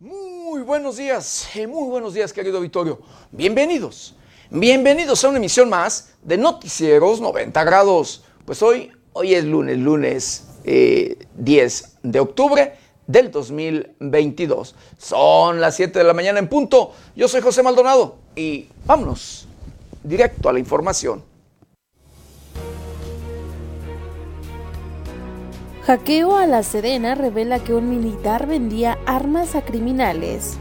Muy buenos días, eh, muy buenos días querido Vittorio. Bienvenidos, bienvenidos a una emisión más de Noticieros 90 grados. Pues hoy, hoy es lunes, lunes eh, 10 de octubre del 2022. Son las 7 de la mañana en punto. Yo soy José Maldonado y vámonos directo a la información. Hackeo a la Sedena revela que un militar vendía armas a criminales.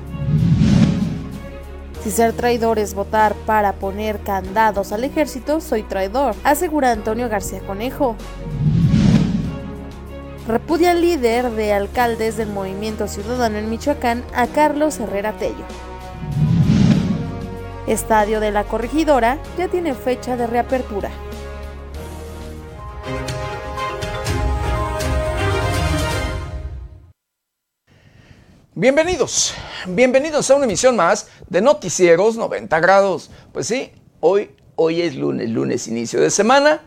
Si ser traidor es votar para poner candados al ejército, soy traidor, asegura Antonio García Conejo. Repudia al líder de alcaldes del Movimiento Ciudadano en Michoacán a Carlos Herrera Tello. Estadio de la Corregidora ya tiene fecha de reapertura. Bienvenidos, bienvenidos a una emisión más de Noticieros 90 grados. Pues sí, hoy, hoy es lunes, lunes inicio de semana,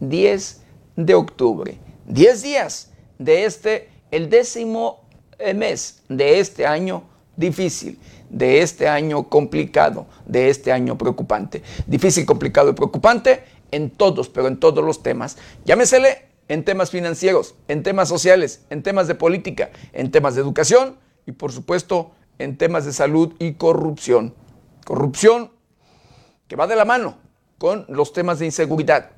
10 de octubre. 10 días de este, el décimo mes de este año difícil, de este año complicado, de este año preocupante. Difícil, complicado y preocupante en todos, pero en todos los temas. Llámesele en temas financieros, en temas sociales, en temas de política, en temas de educación y por supuesto en temas de salud y corrupción. Corrupción que va de la mano con los temas de inseguridad.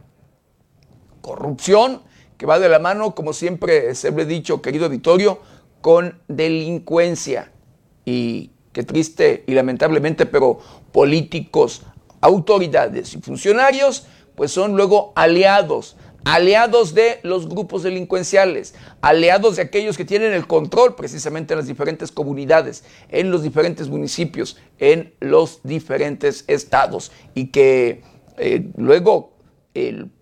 Corrupción que va de la mano, como siempre se lo he dicho, querido auditorio, con delincuencia. Y qué triste y lamentablemente, pero políticos, autoridades y funcionarios, pues son luego aliados aliados de los grupos delincuenciales, aliados de aquellos que tienen el control precisamente en las diferentes comunidades, en los diferentes municipios, en los diferentes estados, y que eh, luego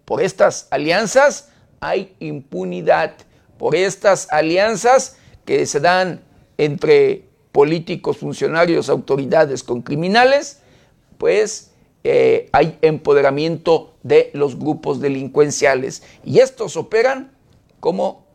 por estas alianzas hay impunidad, por estas alianzas que se dan entre políticos, funcionarios, autoridades con criminales, pues eh, hay empoderamiento de los grupos delincuenciales. Y estos operan como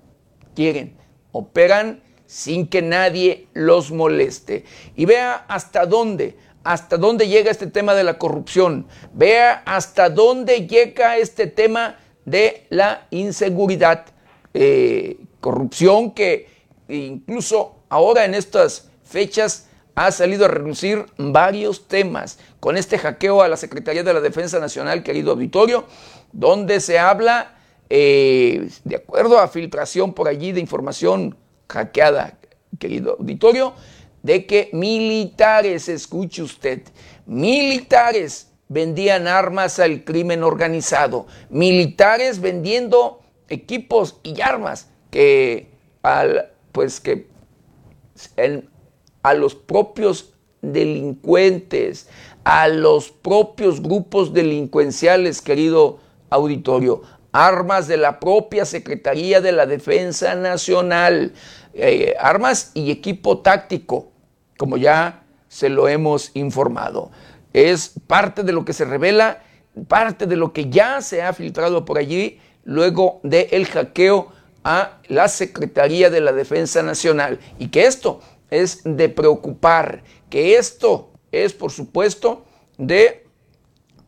quieren, operan sin que nadie los moleste. Y vea hasta dónde, hasta dónde llega este tema de la corrupción, vea hasta dónde llega este tema de la inseguridad, eh, corrupción que incluso ahora en estas fechas ha salido a reducir varios temas con este hackeo a la Secretaría de la Defensa Nacional, querido auditorio, donde se habla, eh, de acuerdo a filtración por allí de información hackeada, querido auditorio, de que militares, escuche usted, militares vendían armas al crimen organizado, militares vendiendo equipos y armas que al, pues que a los propios delincuentes, a los propios grupos delincuenciales, querido auditorio, armas de la propia Secretaría de la Defensa Nacional, eh, armas y equipo táctico, como ya se lo hemos informado. Es parte de lo que se revela, parte de lo que ya se ha filtrado por allí luego del hackeo a la Secretaría de la Defensa Nacional. Y que esto es de preocupar, que esto es, por supuesto, de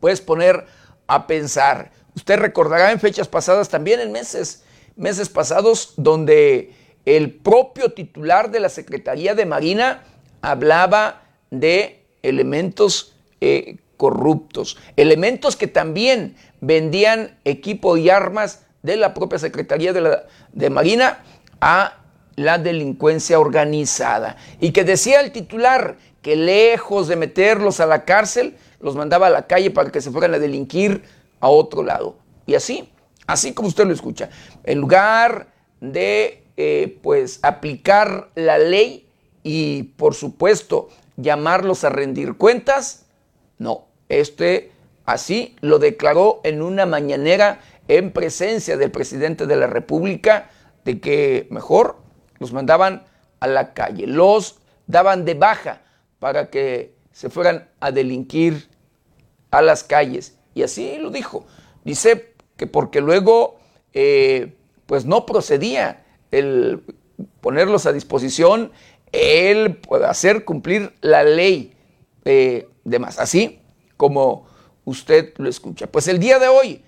pues poner a pensar. Usted recordará en fechas pasadas, también en meses, meses pasados, donde el propio titular de la Secretaría de Marina hablaba de elementos eh, corruptos, elementos que también vendían equipo y armas de la propia Secretaría de, de Marina a la delincuencia organizada. Y que decía el titular que lejos de meterlos a la cárcel, los mandaba a la calle para que se fueran a delinquir a otro lado. Y así, así como usted lo escucha, en lugar de eh, pues aplicar la ley y por supuesto llamarlos a rendir cuentas, no, este así lo declaró en una mañanera en presencia del presidente de la República de que mejor los mandaban a la calle, los daban de baja para que se fueran a delinquir a las calles. Y así lo dijo. Dice que porque luego eh, pues no procedía el ponerlos a disposición él puede hacer cumplir la ley eh, de más, así como usted lo escucha. Pues el día de hoy,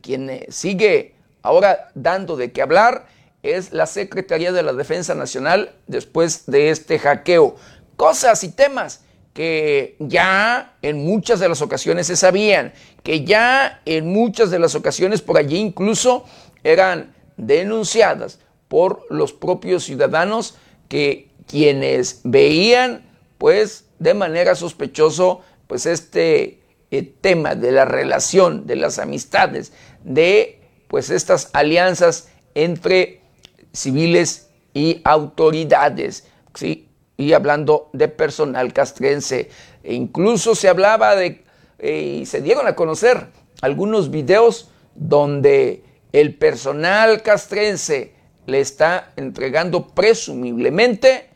quien eh, sigue ahora dando de qué hablar es la Secretaría de la Defensa Nacional después de este hackeo. Cosas y temas que ya en muchas de las ocasiones se sabían, que ya en muchas de las ocasiones por allí incluso eran denunciadas por los propios ciudadanos que quienes veían pues de manera sospechoso pues este eh, tema de la relación, de las amistades, de pues estas alianzas entre civiles y autoridades, ¿sí? Y hablando de personal castrense. E incluso se hablaba de, eh, y se dieron a conocer algunos videos donde el personal castrense le está entregando presumiblemente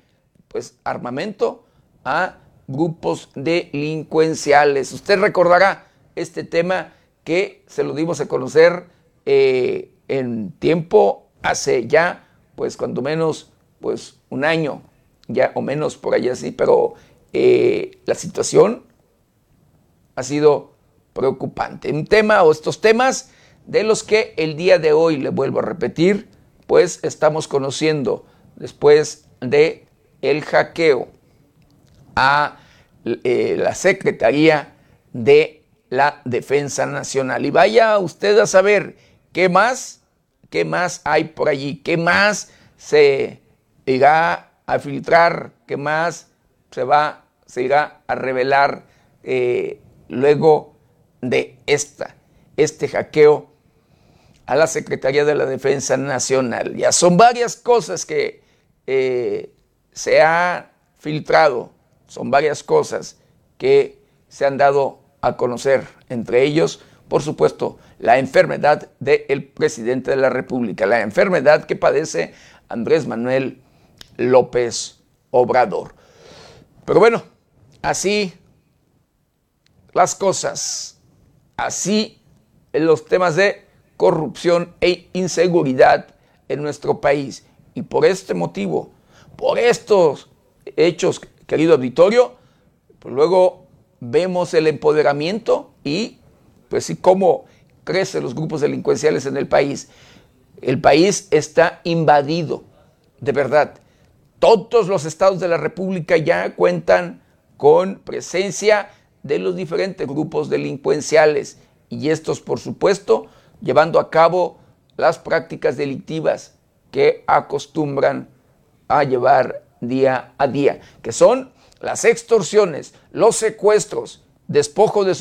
pues armamento a grupos delincuenciales. Usted recordará este tema que se lo dimos a conocer eh, en tiempo hace ya pues cuando menos pues un año ya o menos por allá así, pero eh, la situación ha sido preocupante. Un tema o estos temas de los que el día de hoy, le vuelvo a repetir, pues estamos conociendo después de el hackeo a eh, la Secretaría de la Defensa Nacional. Y vaya usted a saber qué más, qué más hay por allí, qué más se irá a filtrar, qué más se va, se irá a revelar eh, luego de esta, este hackeo a la Secretaría de la Defensa Nacional. Ya son varias cosas que eh, se ha filtrado, son varias cosas que se han dado a conocer, entre ellos, por supuesto, la enfermedad del presidente de la República, la enfermedad que padece Andrés Manuel López Obrador. Pero bueno, así las cosas, así los temas de corrupción e inseguridad en nuestro país. Y por este motivo, por estos hechos, querido auditorio, pues luego vemos el empoderamiento y pues sí cómo crecen los grupos delincuenciales en el país. El país está invadido, de verdad. Todos los estados de la República ya cuentan con presencia de los diferentes grupos delincuenciales y estos, por supuesto, llevando a cabo las prácticas delictivas que acostumbran a llevar día a día, que son las extorsiones, los secuestros, despojo de,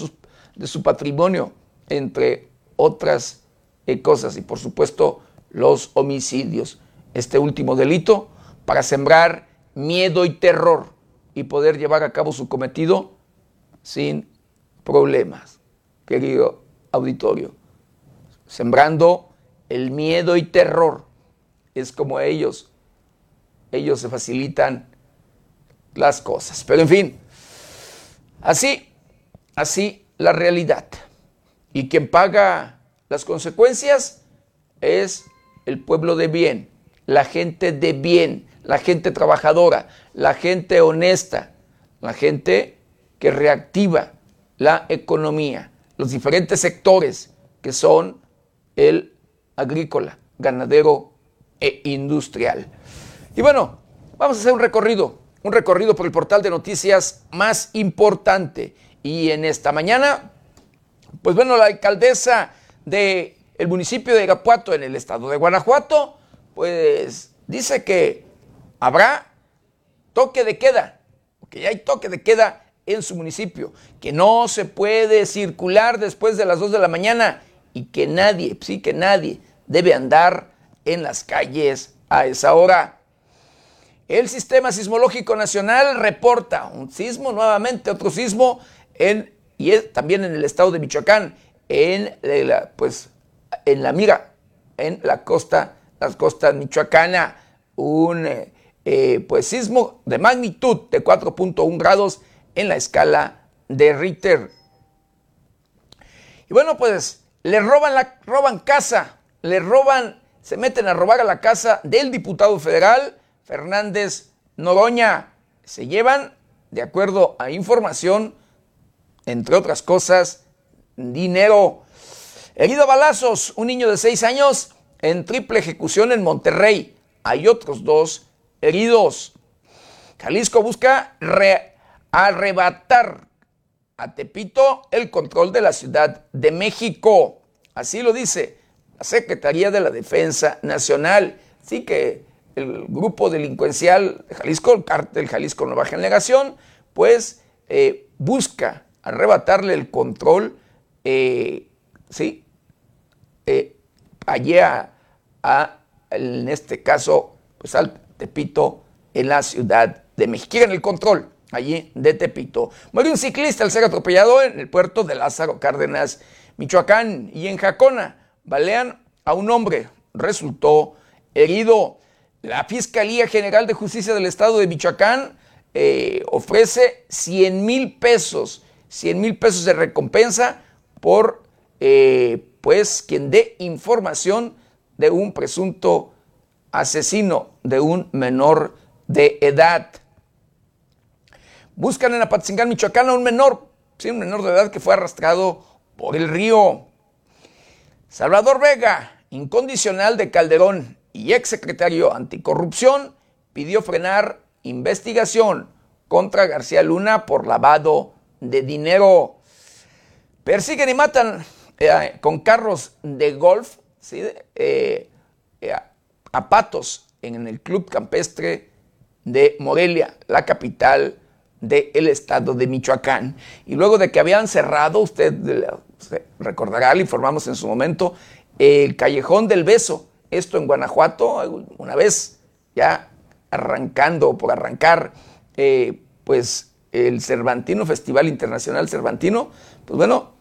de su patrimonio, entre otras eh, cosas, y por supuesto los homicidios. Este último delito para sembrar miedo y terror y poder llevar a cabo su cometido sin problemas, querido auditorio. Sembrando el miedo y terror. Es como ellos, ellos se facilitan las cosas. Pero en fin, así, así la realidad. Y quien paga las consecuencias es el pueblo de bien, la gente de bien, la gente trabajadora, la gente honesta, la gente que reactiva la economía, los diferentes sectores que son el agrícola, ganadero e industrial. Y bueno, vamos a hacer un recorrido, un recorrido por el portal de noticias más importante. Y en esta mañana, pues bueno, la alcaldesa del el municipio de Irapuato en el estado de Guanajuato, pues dice que habrá toque de queda, porque ya hay toque de queda en su municipio, que no se puede circular después de las 2 de la mañana y que nadie, sí que nadie debe andar en las calles a esa hora. El Sistema Sismológico Nacional reporta un sismo nuevamente, otro sismo en y también en el estado de Michoacán, en la, pues en la mira, en la costa, las costas michoacana, un eh, eh, pues sismo de magnitud de 4.1 grados en la escala de Richter. Y bueno, pues le roban, la, roban casa, le roban, se meten a robar a la casa del diputado federal Fernández Noroña. Se llevan, de acuerdo a información, entre otras cosas, dinero. Herido a balazos, un niño de seis años en triple ejecución en Monterrey. Hay otros dos heridos. Jalisco busca arrebatar a Tepito el control de la Ciudad de México. Así lo dice la Secretaría de la Defensa Nacional. Así que el grupo delincuencial de Jalisco, el cártel Jalisco Nueva Generación, pues eh, busca arrebatarle el control, eh, ¿sí? Eh, allí a, en este caso, pues al Tepito en la Ciudad de México. Quieren el control allí de Tepito. Muere un ciclista al ser atropellado en el puerto de Lázaro Cárdenas, Michoacán, y en Jacona balean a un hombre, resultó herido. La Fiscalía General de Justicia del Estado de Michoacán eh, ofrece 100 mil pesos, 100 mil pesos de recompensa por eh, pues quien dé información de un presunto asesino de un menor de edad. Buscan en Apatzingán, Michoacán, a un menor, sí, un menor de edad que fue arrastrado por el río. Salvador Vega, incondicional de Calderón y exsecretario anticorrupción, pidió frenar investigación contra García Luna por lavado de dinero. Persiguen y matan eh, con carros de golf ¿sí? Eh, eh, a patos en el Club Campestre de Morelia, la capital del estado de Michoacán. Y luego de que habían cerrado, usted recordará, le informamos en su momento, el Callejón del Beso, esto en Guanajuato, una vez ya arrancando, por arrancar, eh, pues el Cervantino, Festival Internacional Cervantino, pues bueno,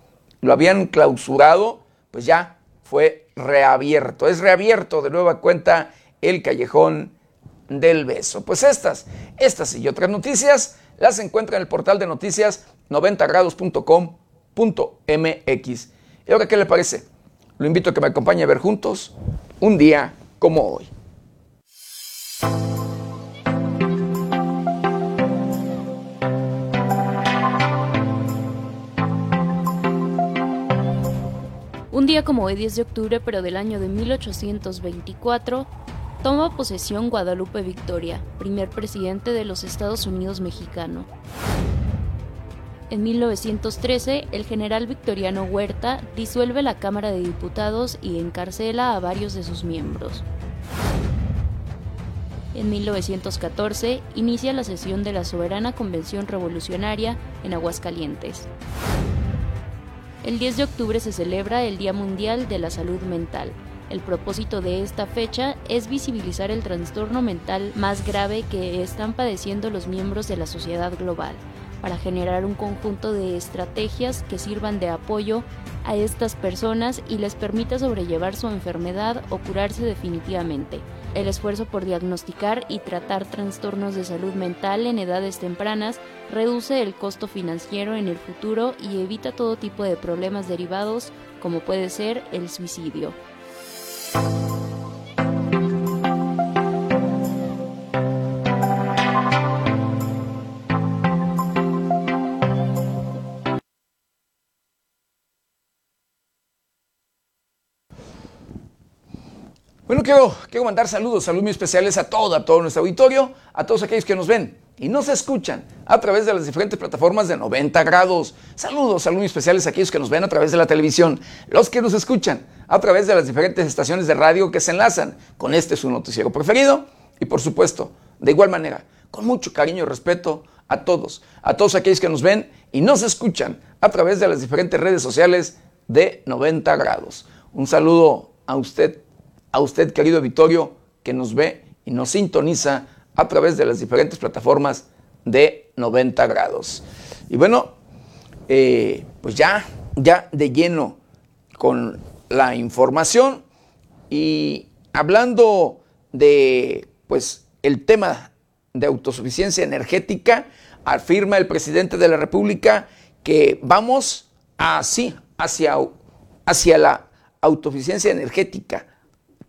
lo habían clausurado, pues ya fue reabierto. Es reabierto de nueva cuenta el Callejón del Beso. Pues estas, estas y otras noticias las encuentra en el portal de noticias 90grados.com.mx. ¿Y ahora qué le parece? Lo invito a que me acompañe a ver juntos un día como hoy. Día como hoy, 10 de octubre, pero del año de 1824, Toma posesión Guadalupe Victoria, primer presidente de los Estados Unidos mexicano. En 1913, el general Victoriano Huerta disuelve la Cámara de Diputados y encarcela a varios de sus miembros. En 1914, inicia la sesión de la Soberana Convención Revolucionaria en Aguascalientes. El 10 de octubre se celebra el Día Mundial de la Salud Mental, el propósito de esta fecha es visibilizar el trastorno mental más grave que están padeciendo los miembros de la sociedad global, para generar un conjunto de estrategias que sirvan de apoyo a estas personas y les permita sobrellevar su enfermedad o curarse definitivamente. El esfuerzo por diagnosticar y tratar trastornos de salud mental en edades tempranas reduce el costo financiero en el futuro y evita todo tipo de problemas derivados como puede ser el suicidio. Bueno, quiero, mandar saludos, saludos especiales a todo, a todo nuestro auditorio, a todos aquellos que nos ven y nos escuchan a través de las diferentes plataformas de 90 grados. Saludos, saludos especiales a aquellos que nos ven a través de la televisión, los que nos escuchan a través de las diferentes estaciones de radio que se enlazan con este su noticiero preferido y por supuesto, de igual manera, con mucho cariño y respeto a todos, a todos aquellos que nos ven y nos escuchan a través de las diferentes redes sociales de 90 grados. Un saludo a usted a usted, querido Vittorio, que nos ve y nos sintoniza a través de las diferentes plataformas de 90 grados. Y bueno, eh, pues ya, ya de lleno con la información y hablando de pues el tema de autosuficiencia energética, afirma el presidente de la República que vamos así hacia, hacia la autosuficiencia energética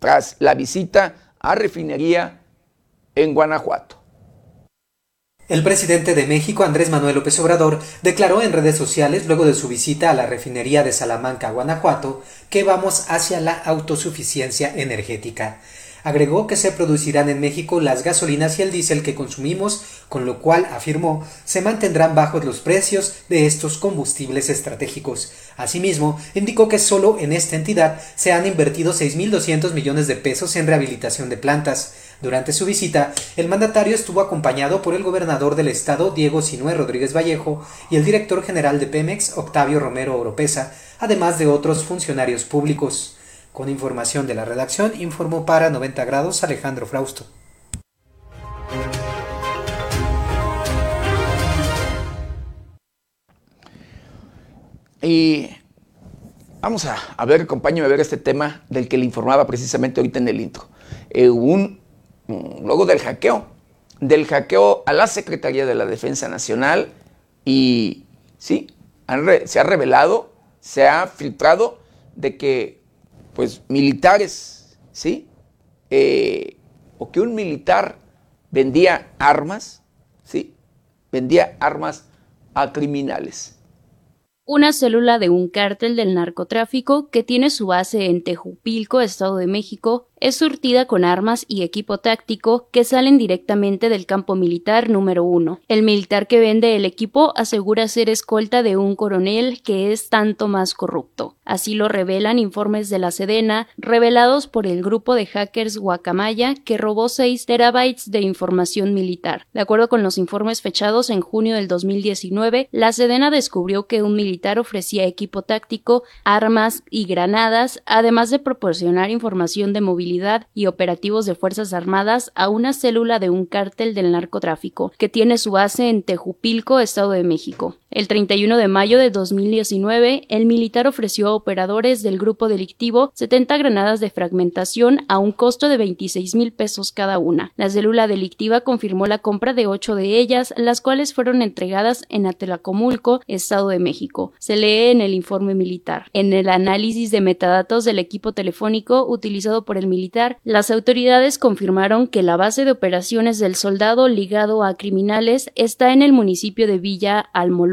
tras la visita a refinería en Guanajuato. El presidente de México, Andrés Manuel López Obrador, declaró en redes sociales luego de su visita a la refinería de Salamanca, Guanajuato, que vamos hacia la autosuficiencia energética. Agregó que se producirán en México las gasolinas y el diésel que consumimos, con lo cual, afirmó, se mantendrán bajos los precios de estos combustibles estratégicos. Asimismo, indicó que solo en esta entidad se han invertido 6.200 millones de pesos en rehabilitación de plantas. Durante su visita, el mandatario estuvo acompañado por el gobernador del estado, Diego Sinué Rodríguez Vallejo, y el director general de Pemex, Octavio Romero Oropesa, además de otros funcionarios públicos. Con información de la redacción, informó para 90 grados Alejandro Frausto. Y vamos a, ver, acompáñame a ver este tema del que le informaba precisamente ahorita en el intro. Eh, un, luego del hackeo, del hackeo a la Secretaría de la Defensa Nacional y sí, se ha revelado, se ha filtrado de que pues militares, ¿sí? Eh, o que un militar vendía armas, ¿sí? Vendía armas a criminales una célula de un cártel del narcotráfico que tiene su base en Tejupilco, Estado de México, es surtida con armas y equipo táctico que salen directamente del campo militar número uno. El militar que vende el equipo asegura ser escolta de un coronel que es tanto más corrupto. Así lo revelan informes de la Sedena, revelados por el grupo de hackers Guacamaya, que robó 6 terabytes de información militar. De acuerdo con los informes fechados en junio del 2019, la Sedena descubrió que un militar ofrecía equipo táctico, armas y granadas, además de proporcionar información de movilidad y operativos de Fuerzas Armadas a una célula de un cártel del narcotráfico, que tiene su base en Tejupilco, Estado de México. El 31 de mayo de 2019, el militar ofreció a operadores del grupo delictivo 70 granadas de fragmentación a un costo de 26 mil pesos cada una. La célula delictiva confirmó la compra de ocho de ellas, las cuales fueron entregadas en Atelacomulco, Estado de México. Se lee en el informe militar. En el análisis de metadatos del equipo telefónico utilizado por el militar, las autoridades confirmaron que la base de operaciones del soldado ligado a criminales está en el municipio de Villa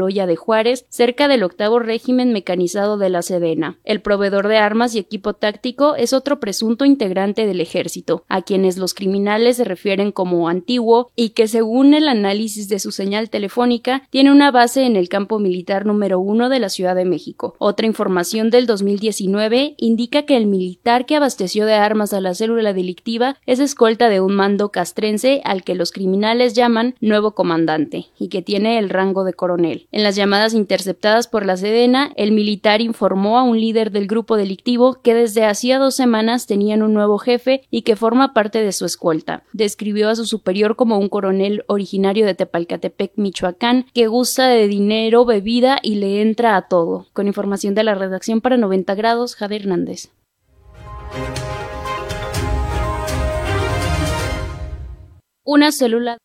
De Juárez, cerca del octavo régimen mecanizado de la Sedena. El proveedor de armas y equipo táctico es otro presunto integrante del ejército, a quienes los criminales se refieren como antiguo y que según el análisis de su señal telefónica tiene una base en el campo militar número uno de la Ciudad de México. Otra información del 2019 indica que el militar que abasteció de armas a la célula delictiva es escolta de un mando castrense al que los criminales llaman nuevo comandante y que tiene el rango de coronel. En las llamadas interceptadas por la Sedena, el militar informó a un líder del grupo delictivo que desde hacía dos semanas tenían un nuevo jefe y que forma parte de su escolta. Describió a su superior como un coronel originario de Tepalcatepec, Michoacán, que gusta de dinero, bebida y le entra a todo. Con información de la redacción para 90 grados, Jade Hernández. Una célula.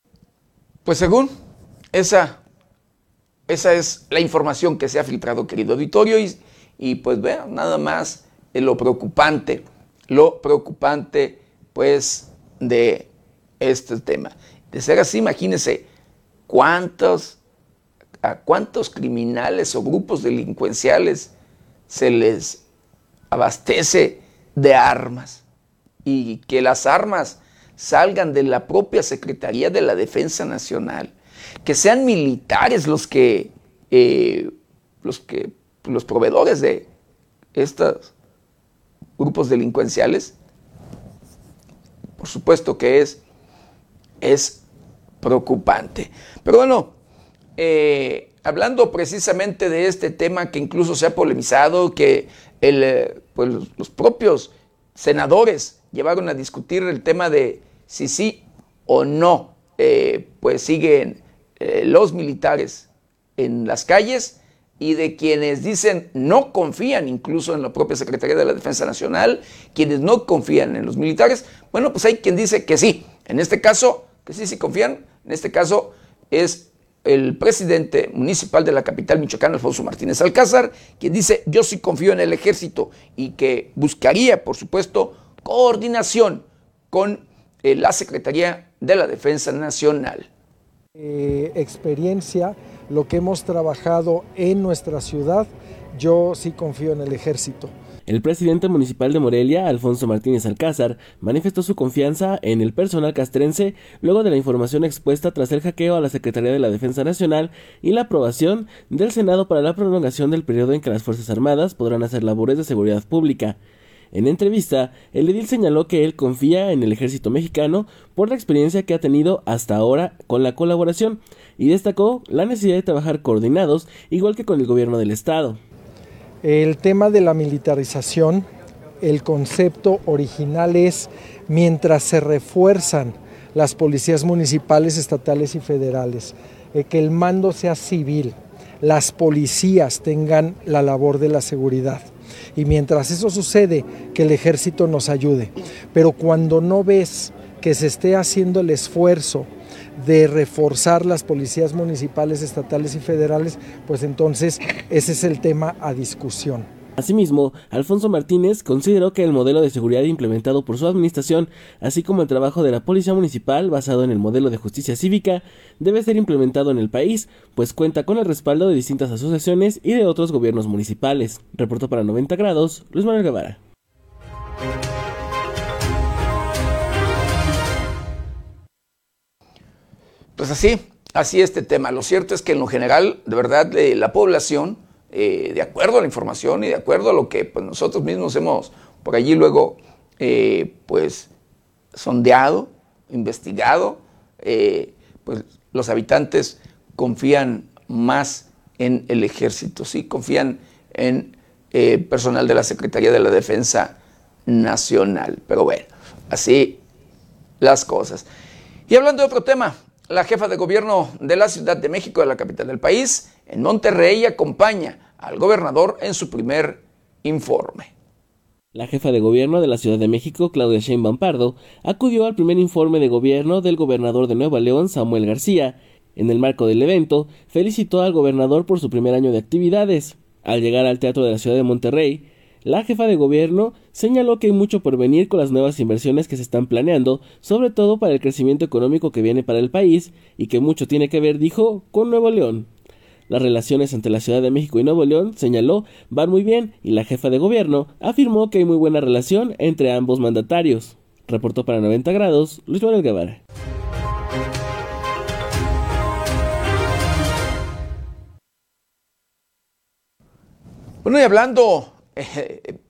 Pues según esa esa es la información que se ha filtrado, querido auditorio, y, pues vean nada más lo preocupante, lo preocupante pues de este tema. De ser así, imagínense cuántos, a cuántos criminales o grupos delincuenciales se les abastece de armas y que las armas salgan de la propia Secretaría de la Defensa Nacional que sean militares los que, eh, los que, los proveedores de estos grupos delincuenciales, por supuesto que es, es preocupante. Pero bueno, eh, hablando precisamente de este tema que incluso se ha polemizado, que eh, pues los propios senadores llevaron a discutir el tema de si sí o no, pues siguen eh, los militares en las calles y de quienes dicen no confían incluso en la propia Secretaría de la Defensa Nacional, quienes no confían en los militares, bueno, pues hay quien dice que sí, en este caso, que sí, sí confían, en este caso es el presidente municipal de la capital michoacana, Alfonso Martínez Alcázar, quien dice yo sí confío en el ejército y que buscaría, por supuesto, coordinación con eh, la Secretaría de la Defensa Nacional. Eh, experiencia, lo que hemos trabajado en nuestra ciudad, yo sí confío en el ejército. El presidente municipal de Morelia, Alfonso Martínez Alcázar, manifestó su confianza en el personal castrense luego de la información expuesta tras el hackeo a la Secretaría de la Defensa Nacional y la aprobación del Senado para la prolongación del periodo en que las Fuerzas Armadas podrán hacer labores de seguridad pública. En entrevista, el edil señaló que él confía en el ejército mexicano por la experiencia que ha tenido hasta ahora con la colaboración y destacó la necesidad de trabajar coordinados igual que con el gobierno del estado. El tema de la militarización, el concepto original es mientras se refuerzan las policías municipales, estatales y federales, eh, que el mando sea civil, las policías tengan la labor de la seguridad. Y mientras eso sucede, que el ejército nos ayude. Pero cuando no ves que se esté haciendo el esfuerzo de reforzar las policías municipales, estatales y federales, pues entonces ese es el tema a discusión. Asimismo, Alfonso Martínez consideró que el modelo de seguridad implementado por su administración, así como el trabajo de la Policía Municipal basado en el modelo de justicia cívica, debe ser implementado en el país, pues cuenta con el respaldo de distintas asociaciones y de otros gobiernos municipales. Reportó para 90 grados Luis Manuel Guevara. Pues así, así este tema. Lo cierto es que en lo general, de verdad, la población, eh, de acuerdo a la información y de acuerdo a lo que pues, nosotros mismos hemos por allí luego, eh, pues, sondeado, investigado, eh, pues los habitantes confían más en el ejército, sí, confían en personal de la Secretaría de la Defensa Nacional. Pero bueno, así las cosas. Y hablando de otro tema, la jefa de gobierno de la Ciudad de México, de la capital del país, en Monterrey, acompaña al gobernador en su primer informe. La jefa de gobierno de la Ciudad de México, Claudia Sheinbaum Pardo, acudió al primer informe de gobierno del gobernador de Nueva León, Samuel García. En el marco del evento, felicitó al gobernador por su primer año de actividades. Al llegar al Teatro de la Ciudad de Monterrey, la jefa de gobierno señaló que hay mucho por venir con las nuevas inversiones que se están planeando, sobre todo para el crecimiento económico que viene para el país y que mucho tiene que ver, dijo, con Nuevo León. Las relaciones entre la Ciudad de México y Nuevo León, señaló, van muy bien y la jefa de gobierno afirmó que hay muy buena relación entre ambos mandatarios. Reportó para 90 grados Luis Manuel Guevara. Bueno, y hablando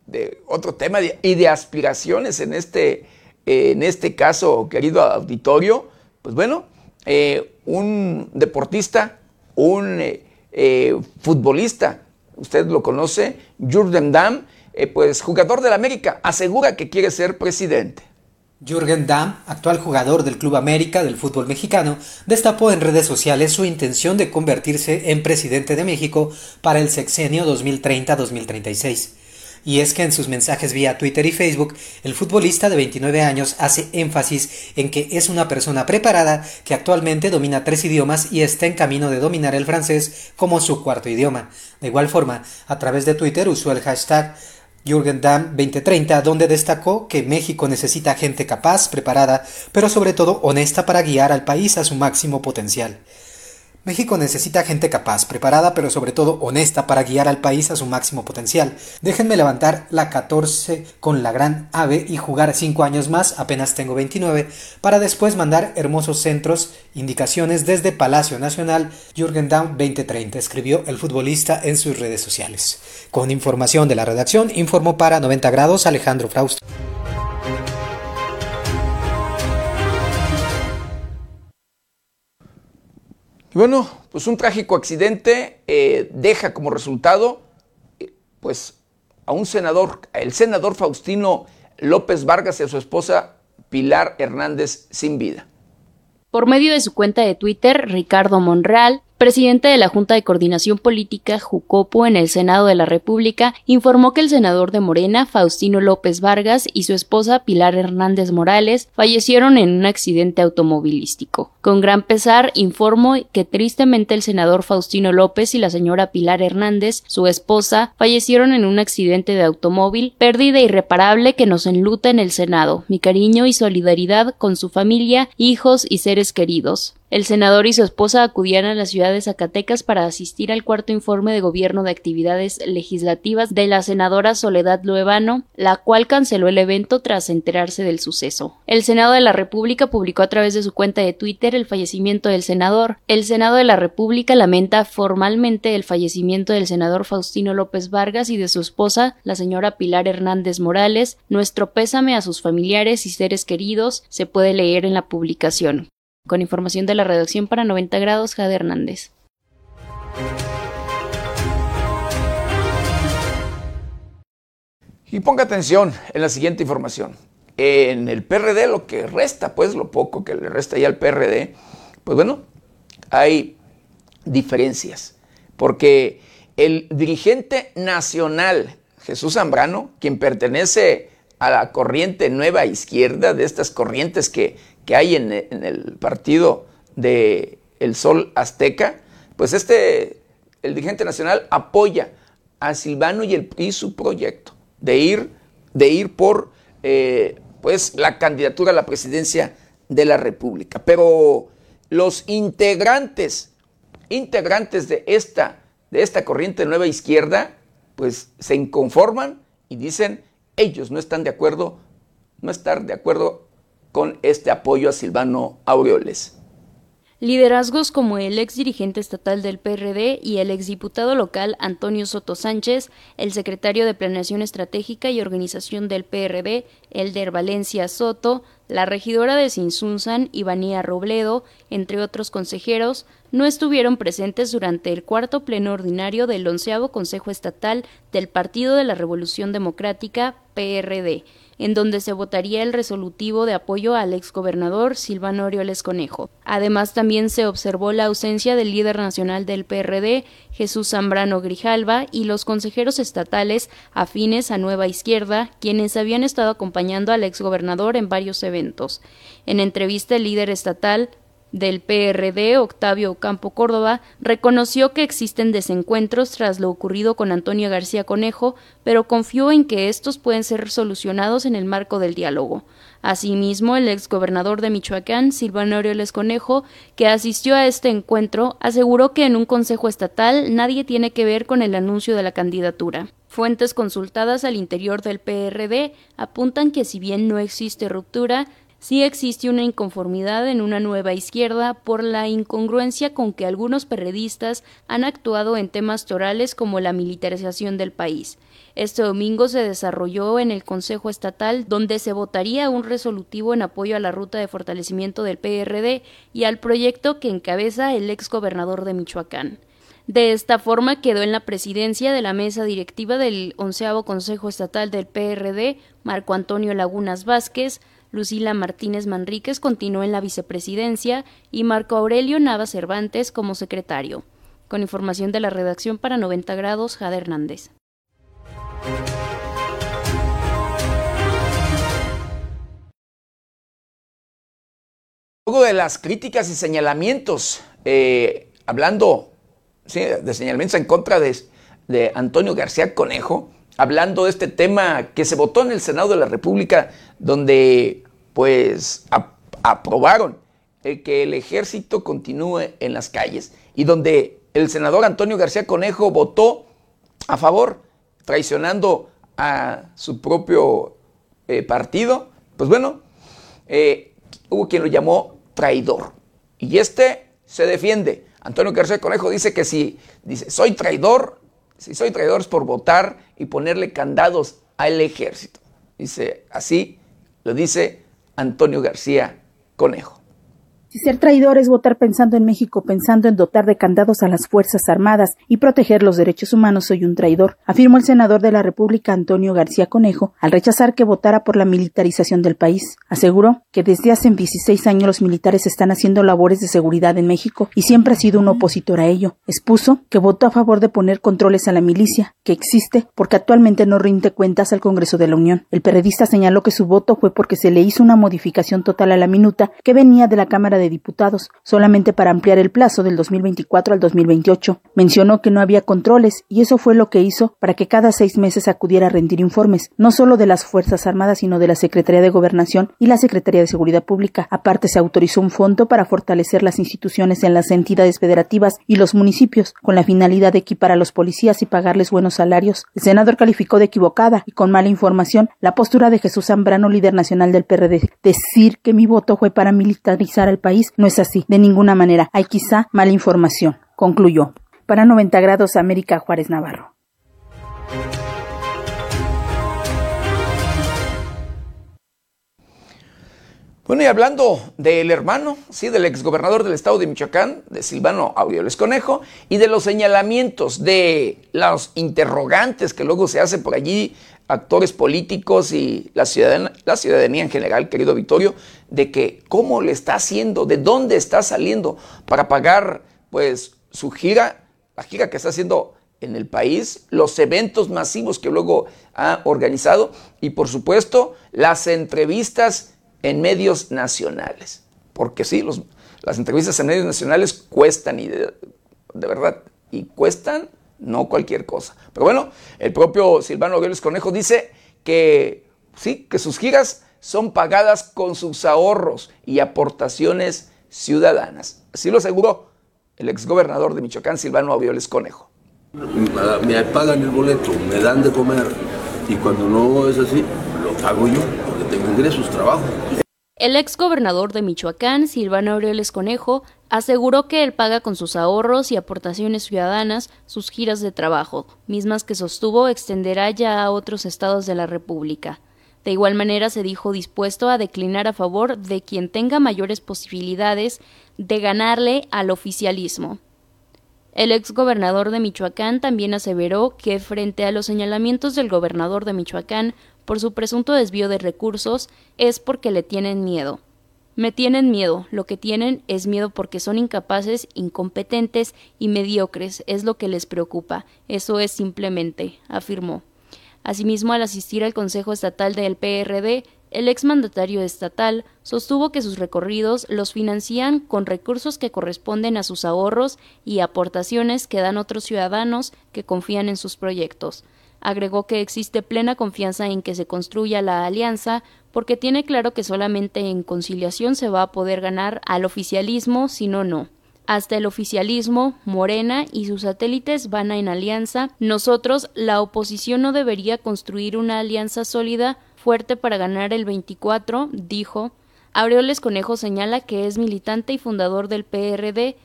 de otro tema y de aspiraciones en este, en este caso, querido auditorio, pues bueno, eh, un deportista, un eh, eh, futbolista, usted lo conoce, Jürgen Damm, pues jugador del América, asegura que quiere ser presidente. Jürgen Damm, actual jugador del Club América del fútbol mexicano, destapó en redes sociales su intención de convertirse en presidente de México para el sexenio 2030-2036. Y es que en sus mensajes vía Twitter y Facebook, el futbolista de 29 años hace énfasis en que es una persona preparada que actualmente domina tres idiomas y está en camino de dominar el francés como su cuarto idioma. De igual forma, a través de Twitter usó el hashtag Jürgen Damm 2030, donde destacó que México necesita gente capaz, preparada, pero sobre todo honesta para guiar al país a su máximo potencial. México necesita gente capaz, preparada, pero sobre todo honesta para guiar al país a su máximo potencial. Déjenme levantar la 14 con la gran ave y jugar 5 años más, apenas tengo 29, para después mandar hermosos centros, indicaciones desde Palacio Nacional, Jürgen Damm 2030, escribió el futbolista en sus redes sociales. Con información de la redacción, informó para 90 grados Alejandro Frausto. Y bueno, pues un trágico accidente eh, deja como resultado eh, pues a un senador, el senador Faustino López Vargas y a su esposa Pilar Hernández sin vida. Por medio de su cuenta de Twitter, Ricardo Monreal presidente de la Junta de Coordinación Política Jucopo en el Senado de la República, informó que el senador de Morena, Faustino López Vargas, y su esposa Pilar Hernández Morales fallecieron en un accidente automovilístico. Con gran pesar, informo que tristemente el senador Faustino López y la señora Pilar Hernández, su esposa, fallecieron en un accidente de automóvil, pérdida irreparable que nos enluta en el Senado. Mi cariño y solidaridad con su familia, hijos y seres queridos. El senador y su esposa acudían a la ciudad de Zacatecas para asistir al cuarto informe de gobierno de actividades legislativas de la senadora Soledad Luevano, la cual canceló el evento tras enterarse del suceso. El Senado de la República publicó a través de su cuenta de Twitter el fallecimiento del senador. El Senado de la República lamenta formalmente el fallecimiento del senador Faustino López Vargas y de su esposa, la señora Pilar Hernández Morales. Nuestro pésame a sus familiares y seres queridos se puede leer en la publicación. Con información de la redacción para 90 grados, Jade Hernández. Y ponga atención en la siguiente información. En el PRD, lo que resta, pues lo poco que le resta ya al PRD, pues bueno, hay diferencias. Porque el dirigente nacional, Jesús Zambrano, quien pertenece a la corriente nueva izquierda, de estas corrientes que que hay en, el partido de El Sol Azteca, pues este, el dirigente nacional apoya a Silvano y el PRI su proyecto de ir, de ir por eh, pues, la candidatura a la presidencia de la República. Pero los integrantes, integrantes de esta, de esta corriente nueva izquierda, pues se inconforman y dicen, ellos no están de acuerdo, no están de acuerdo con este apoyo a Silvano Aureoles. Liderazgos como el ex dirigente estatal del PRD y el exdiputado local Antonio Soto Sánchez, el secretario de Planeación Estratégica y Organización del PRD, Elder Valencia Soto, la regidora de Sinsunzan, Ivanía Robledo, entre otros consejeros, no estuvieron presentes durante el cuarto pleno ordinario del onceavo Consejo Estatal del Partido de la Revolución Democrática, PRD, en donde se votaría el resolutivo de apoyo al exgobernador Silvano Orioles Conejo. Además, también se observó la ausencia del líder nacional del PRD, Jesús Zambrano Grijalva, y los consejeros estatales afines a Nueva Izquierda, quienes habían estado acompañando al exgobernador en varios eventos. En entrevista, el líder estatal del PRD, Octavio Campo Córdoba, reconoció que existen desencuentros tras lo ocurrido con Antonio García Conejo, pero confió en que estos pueden ser solucionados en el marco del diálogo. Asimismo, el exgobernador de Michoacán, Silvano Aureoles Conejo, que asistió a este encuentro, aseguró que en un consejo estatal nadie tiene que ver con el anuncio de la candidatura. Fuentes consultadas al interior del PRD apuntan que si bien no existe ruptura, sí existe una inconformidad en una nueva izquierda por la incongruencia con que algunos perredistas han actuado en temas torales como la militarización del país. Este domingo se desarrolló en el Consejo Estatal donde se votaría un resolutivo en apoyo a la ruta de fortalecimiento del PRD y al proyecto que encabeza el ex gobernador de Michoacán. De esta forma quedó en la presidencia de la mesa directiva del onceavo Consejo Estatal del PRD Marco Antonio Lagunas Vázquez, Lucila Martínez Manríquez continuó en la vicepresidencia y Marco Aurelio Nava Cervantes como secretario. Con información de la redacción para 90 grados, Jade Hernández. Luego de las críticas y señalamientos, eh, hablando de señalamientos en contra de, de Antonio García Conejo, hablando de este tema que se votó en el Senado de la República, donde pues aprobaron el que el ejército continúe en las calles y donde el senador Antonio García Conejo votó a favor, traicionando a su propio eh, partido, pues bueno, eh, hubo quien lo llamó traidor. Y este se defiende. Antonio García Conejo dice que si dice, soy traidor, si soy traidor es por votar y ponerle candados al ejército. Dice, así lo dice Antonio García Conejo. Si ser traidor es votar pensando en México, pensando en dotar de candados a las Fuerzas Armadas y proteger los derechos humanos, soy un traidor, afirmó el senador de la República Antonio García Conejo al rechazar que votara por la militarización del país. Aseguró que desde hace 16 años los militares están haciendo labores de seguridad en México y siempre ha sido un opositor a ello. Expuso que votó a favor de poner controles a la milicia, que existe porque actualmente no rinde cuentas al Congreso de la Unión. El periodista señaló que su voto fue porque se le hizo una modificación total a la minuta que venía de la Cámara de de Diputados, solamente para ampliar el plazo del 2024 al 2028. Mencionó que no había controles y eso fue lo que hizo para que cada seis meses acudiera a rendir informes, no solo de las Fuerzas Armadas, sino de la Secretaría de Gobernación y la Secretaría de Seguridad Pública. Aparte, se autorizó un fondo para fortalecer las instituciones en las entidades federativas y los municipios, con la finalidad de equipar a los policías y pagarles buenos salarios. El senador calificó de equivocada y con mala información la postura de Jesús Zambrano, líder nacional del PRD. Decir que mi voto fue para militarizar al país no es así, de ninguna manera. Hay quizá mala información, concluyó. Para 90 grados América Juárez Navarro. Bueno, y hablando del hermano, sí, del exgobernador del estado de Michoacán, de Silvano Aureoles Conejo, y de los señalamientos de los interrogantes que luego se hacen por allí actores políticos y la ciudadanía, en general, querido Vittorio, de que cómo le está haciendo, de dónde está saliendo para pagar pues su gira, la gira que está haciendo en el país, los eventos masivos que luego ha organizado y por supuesto las entrevistas en medios nacionales. Porque sí, los, las entrevistas en medios nacionales cuestan y de, verdad, y cuestan no cualquier cosa. Pero bueno, el propio Silvano Aureoles Conejo dice que sí, que sus giras son pagadas con sus ahorros y aportaciones ciudadanas. Así lo aseguró el exgobernador de Michoacán, Silvano Aureoles Conejo. Me pagan el boleto, me dan de comer y cuando no es así, lo pago yo tengo ingresos, trabajo. El ex gobernador de Michoacán, Silvano Aureoles Conejo, aseguró que él paga con sus ahorros y aportaciones ciudadanas sus giras de trabajo, mismas que sostuvo extenderá ya a otros estados de la República. De igual manera se dijo dispuesto a declinar a favor de quien tenga mayores posibilidades de ganarle al oficialismo. El ex gobernador de Michoacán también aseveró que frente a los señalamientos del gobernador de Michoacán por su presunto desvío de recursos es porque le tienen miedo. Me tienen miedo, lo que tienen es miedo porque son incapaces, incompetentes y mediocres, es lo que les preocupa, eso es simplemente, afirmó. Asimismo, al asistir al Consejo Estatal del PRD, el exmandatario estatal sostuvo que sus recorridos los financian con recursos que corresponden a sus ahorros y aportaciones que dan otros ciudadanos que confían en sus proyectos. Agregó que existe plena confianza en que se construya la alianza porque tiene claro que solamente en conciliación se va a poder ganar al oficialismo, si no, no. Hasta el oficialismo, Morena y sus satélites van a en alianza. Nosotros, la oposición, no debería construir una alianza sólida, fuerte para ganar el 24, dijo. Aureoles Conejo señala que es militante y fundador del PRD,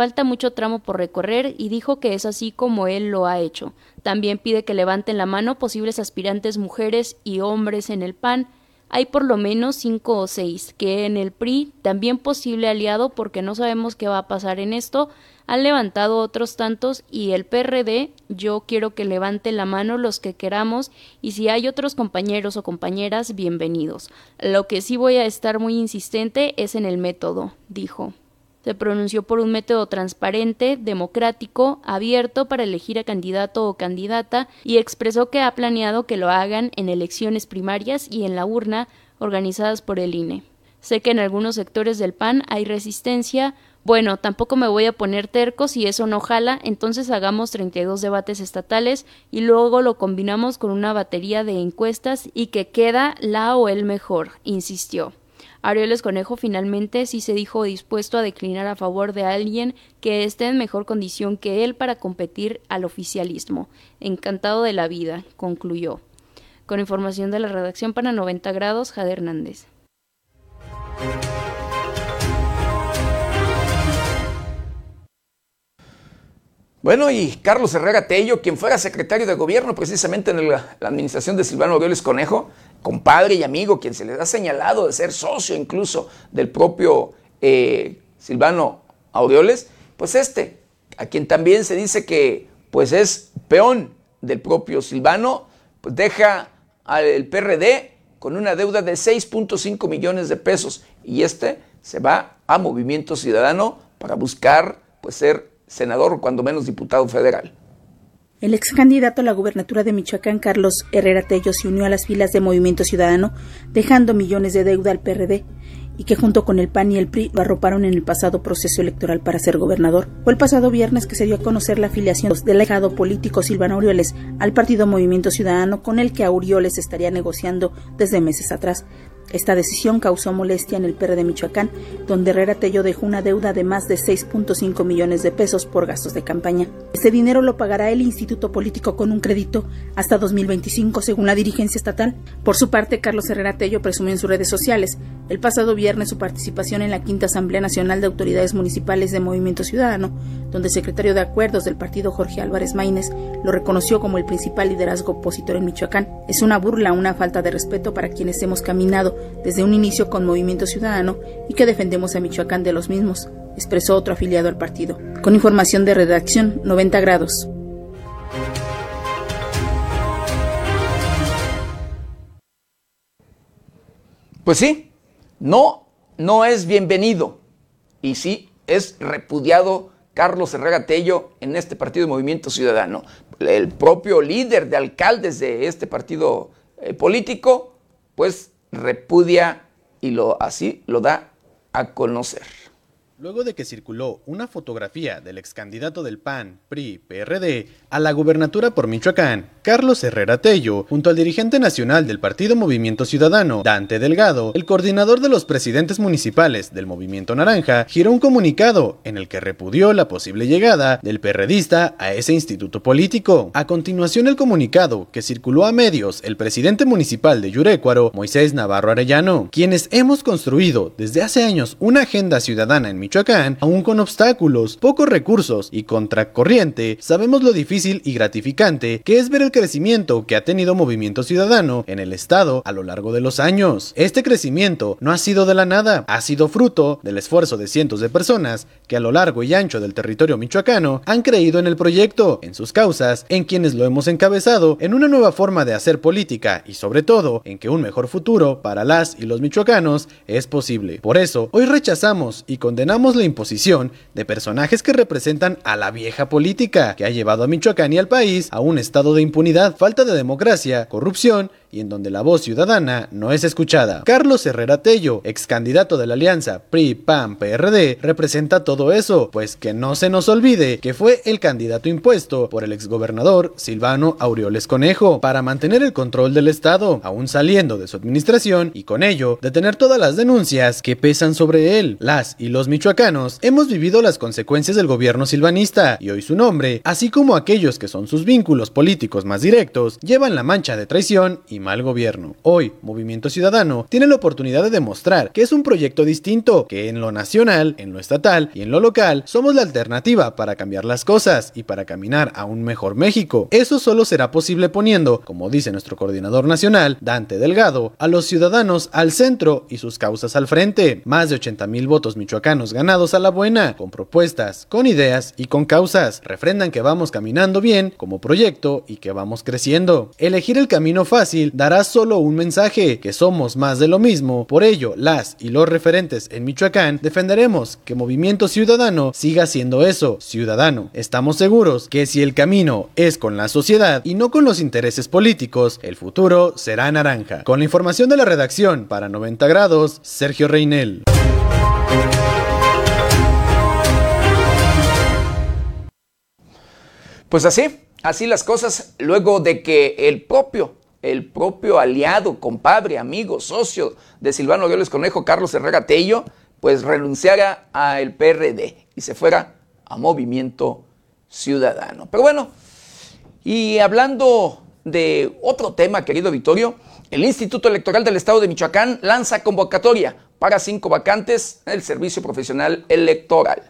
Falta mucho tramo por recorrer y dijo que es así como él lo ha hecho. También pide que levanten la mano posibles aspirantes mujeres y hombres en el PAN. Hay por lo menos cinco o seis, que en el PRI, también posible aliado porque no sabemos qué va a pasar en esto, han levantado otros tantos y el PRD, yo quiero que levante la mano los que queramos y si hay otros compañeros o compañeras, bienvenidos. Lo que sí voy a estar muy insistente es en el método, dijo. Se pronunció por un método transparente, democrático, abierto para elegir a candidato o candidata y expresó que ha planeado que lo hagan en elecciones primarias y en la urna organizadas por el INE. Sé que en algunos sectores del PAN hay resistencia. Bueno, tampoco me voy a poner terco si eso no jala, entonces hagamos 32 debates estatales y luego lo combinamos con una batería de encuestas y que queda la o el mejor, insistió. Arioles Conejo finalmente sí se dijo dispuesto a declinar a favor de alguien que esté en mejor condición que él para competir al oficialismo. Encantado de la vida, concluyó. Con información de la redacción para 90 grados, Jade Hernández. Bueno, y Carlos Herrera Tello, quien fuera secretario de gobierno precisamente en la, administración de Silvano Aureoles Conejo, compadre y amigo, quien se le ha señalado de ser socio incluso del propio eh, Silvano Aureoles, pues este, a quien también se dice que pues es peón del propio Silvano, pues deja al PRD con una deuda de 6.5 millones de pesos y este se va a Movimiento Ciudadano para buscar pues ser senador o cuando menos diputado federal. El ex candidato a la gubernatura de Michoacán, Carlos Herrera Tello, se unió a las filas de Movimiento Ciudadano, dejando millones de deuda al PRD y que junto con el PAN y el PRI lo arroparon en el pasado proceso electoral para ser gobernador. Fue el pasado viernes que se dio a conocer la afiliación del legado político Silvano Aureoles al partido Movimiento Ciudadano con el que Aureoles estaría negociando desde meses atrás. Esta decisión causó molestia en el PR de Michoacán, donde Herrera Tello dejó una deuda de más de 6.5 millones de pesos por gastos de campaña. Este dinero lo pagará el Instituto Político con un crédito hasta 2025, según la dirigencia estatal. Por su parte, Carlos Herrera Tello presumió en sus redes sociales el pasado viernes su participación en la quinta Asamblea Nacional de Autoridades Municipales de Movimiento Ciudadano, donde el secretario de Acuerdos del partido Jorge Álvarez Maínez lo reconoció como el principal liderazgo opositor en Michoacán. Es una burla, una falta de respeto para quienes hemos caminado desde un inicio con Movimiento Ciudadano y que defendemos a Michoacán de los mismos, expresó otro afiliado al partido. Con información de redacción 90 grados. Pues sí, no, no es bienvenido. Y sí, es repudiado Carlos Herrera Tello en este partido de Movimiento Ciudadano. El propio líder de alcaldes de este partido eh, político, pues repudia y lo así lo da a conocer. Luego de que circuló una fotografía del ex candidato del PAN, PRI, PRD a la gubernatura por Michoacán, Carlos Herrera Tello, junto al dirigente nacional del Partido Movimiento Ciudadano, Dante Delgado, el coordinador de los presidentes municipales del Movimiento Naranja, giró un comunicado en el que repudió la posible llegada del perredista a ese instituto político. A continuación el comunicado que circuló a medios el presidente municipal de Yurécuaro, Moisés Navarro Arellano, quienes hemos construido desde hace años una agenda ciudadana en Michoacán, aún con obstáculos, pocos recursos y contracorriente, sabemos lo difícil y gratificante que es ver el crecimiento que ha tenido Movimiento Ciudadano en el Estado a lo largo de los años. Este crecimiento no ha sido de la nada, ha sido fruto del esfuerzo de cientos de personas que a lo largo y ancho del territorio michoacano han creído en el proyecto, en sus causas, en quienes lo hemos encabezado, en una nueva forma de hacer política y sobre todo en que un mejor futuro para las y los michoacanos es posible. Por eso, hoy rechazamos y condenamos la imposición de personajes que representan a la vieja política que ha llevado a Michoacán y al país a un estado de impunidad falta de democracia, corrupción y en donde la voz ciudadana no es escuchada. Carlos Herrera Tello, ex candidato de la alianza PRI-PAN-PRD, representa todo eso, pues que no se nos olvide que fue el candidato impuesto por el exgobernador Silvano Aureoles Conejo para mantener el control del Estado, aún saliendo de su administración y con ello detener todas las denuncias que pesan sobre él. Las y los michoacanos hemos vivido las consecuencias del gobierno silvanista y hoy su nombre, así como aquellos que son sus vínculos políticos más directos, llevan la mancha de traición y mal gobierno. Hoy, Movimiento Ciudadano tiene la oportunidad de demostrar que es un proyecto distinto, que en lo nacional, en lo estatal y en lo local somos la alternativa para cambiar las cosas y para caminar a un mejor México. Eso solo será posible poniendo, como dice nuestro coordinador nacional, Dante Delgado, a los ciudadanos al centro y sus causas al frente. Más de 80 mil votos michoacanos ganados a la buena, con propuestas, con ideas y con causas. Refrendan que vamos caminando bien como proyecto y que vamos creciendo. Elegir el camino fácil dará solo un mensaje, que somos más de lo mismo. Por ello, las y los referentes en Michoacán defenderemos que Movimiento Ciudadano siga siendo eso, ciudadano. Estamos seguros que si el camino es con la sociedad y no con los intereses políticos, el futuro será naranja. Con la información de la redacción para 90 grados, Sergio Reinel. Pues así, así las cosas, luego de que el propio el propio aliado, compadre, amigo, socio de Silvano Aureoles Conejo, Carlos Herrera Tello, pues renunciara al PRD y se fuera a Movimiento Ciudadano. Pero bueno, y hablando de otro tema, querido Vittorio, el Instituto Electoral del Estado de Michoacán lanza convocatoria para cinco vacantes en el Servicio Profesional Electoral.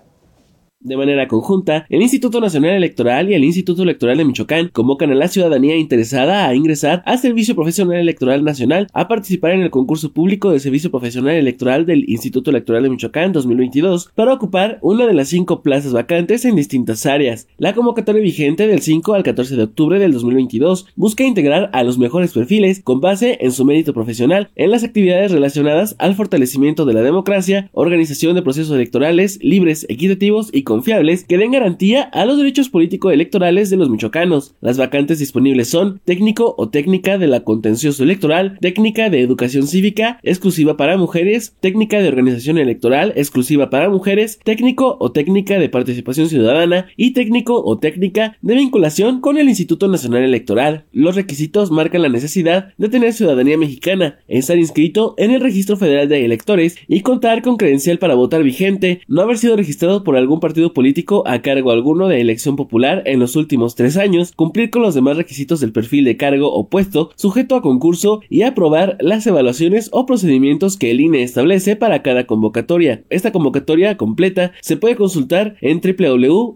De manera conjunta, el Instituto Nacional Electoral y el Instituto Electoral de Michoacán convocan a la ciudadanía interesada a ingresar al Servicio Profesional Electoral Nacional a participar en el concurso público del Servicio Profesional Electoral del Instituto Electoral de Michoacán 2022 para ocupar una de las cinco plazas vacantes en distintas áreas. La convocatoria vigente del 5 al 14 de octubre del 2022 busca integrar a los mejores perfiles con base en su mérito profesional en las actividades relacionadas al fortalecimiento de la democracia, organización de procesos electorales libres, equitativos y confiables que den garantía a los derechos político-electorales de los michoacanos. Las vacantes disponibles son técnico o técnica de la contencioso electoral, técnica de educación cívica exclusiva para mujeres, técnica de organización electoral exclusiva para mujeres, técnico o técnica de participación ciudadana y técnico o técnica de vinculación con el Instituto Nacional Electoral. Los requisitos marcan la necesidad de tener ciudadanía mexicana, estar inscrito en el Registro Federal de Electores y contar con credencial para votar vigente, no haber sido registrado por algún partido político a cargo alguno de elección popular en los últimos tres años, cumplir con los demás requisitos del perfil de cargo o puesto sujeto a concurso y aprobar las evaluaciones o procedimientos que el INE establece para cada convocatoria. Esta convocatoria completa se puede consultar en www.im.org.mx.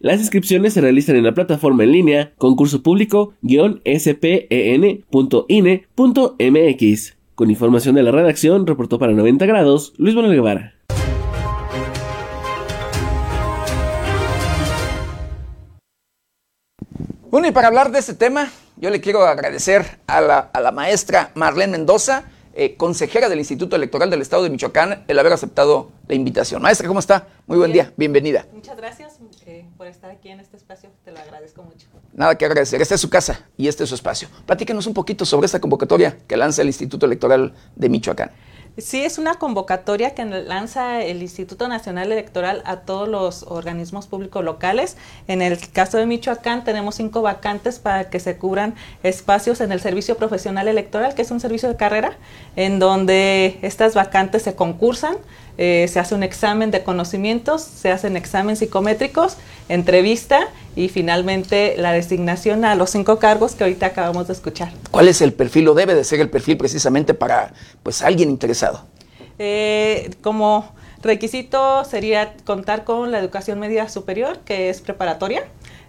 Las inscripciones se realizan en la plataforma en línea concurso público-spn.ine.mx. Con información de la redacción, reportó para 90 grados Luis Manuel Guevara. Bueno, y para hablar de este tema, yo le quiero agradecer a la, maestra Marlene Mendoza, eh, consejera del Instituto Electoral del Estado de Michoacán, el haber aceptado la invitación. Maestra, ¿cómo está? Muy buen día, bienvenida. Muchas gracias eh, por estar aquí en este espacio, te lo agradezco mucho. Nada que agradecer, esta es su casa y este es su espacio. Platíquenos un poquito sobre esta convocatoria que lanza el Instituto Electoral de Michoacán. Sí, es una convocatoria que lanza el Instituto Nacional Electoral a todos los organismos públicos locales. En el caso de Michoacán tenemos cinco vacantes para que se cubran espacios en el servicio profesional electoral, que es un servicio de carrera, en donde estas vacantes se concursan, eh, se hace un examen de conocimientos, se hacen exámenes psicométricos, entrevista y finalmente la designación a los cinco cargos que ahorita acabamos de escuchar. ¿Cuál es el perfil o debe de ser el perfil precisamente para pues alguien interesado? Eh, como requisito sería contar con la educación media superior, que es preparatoria.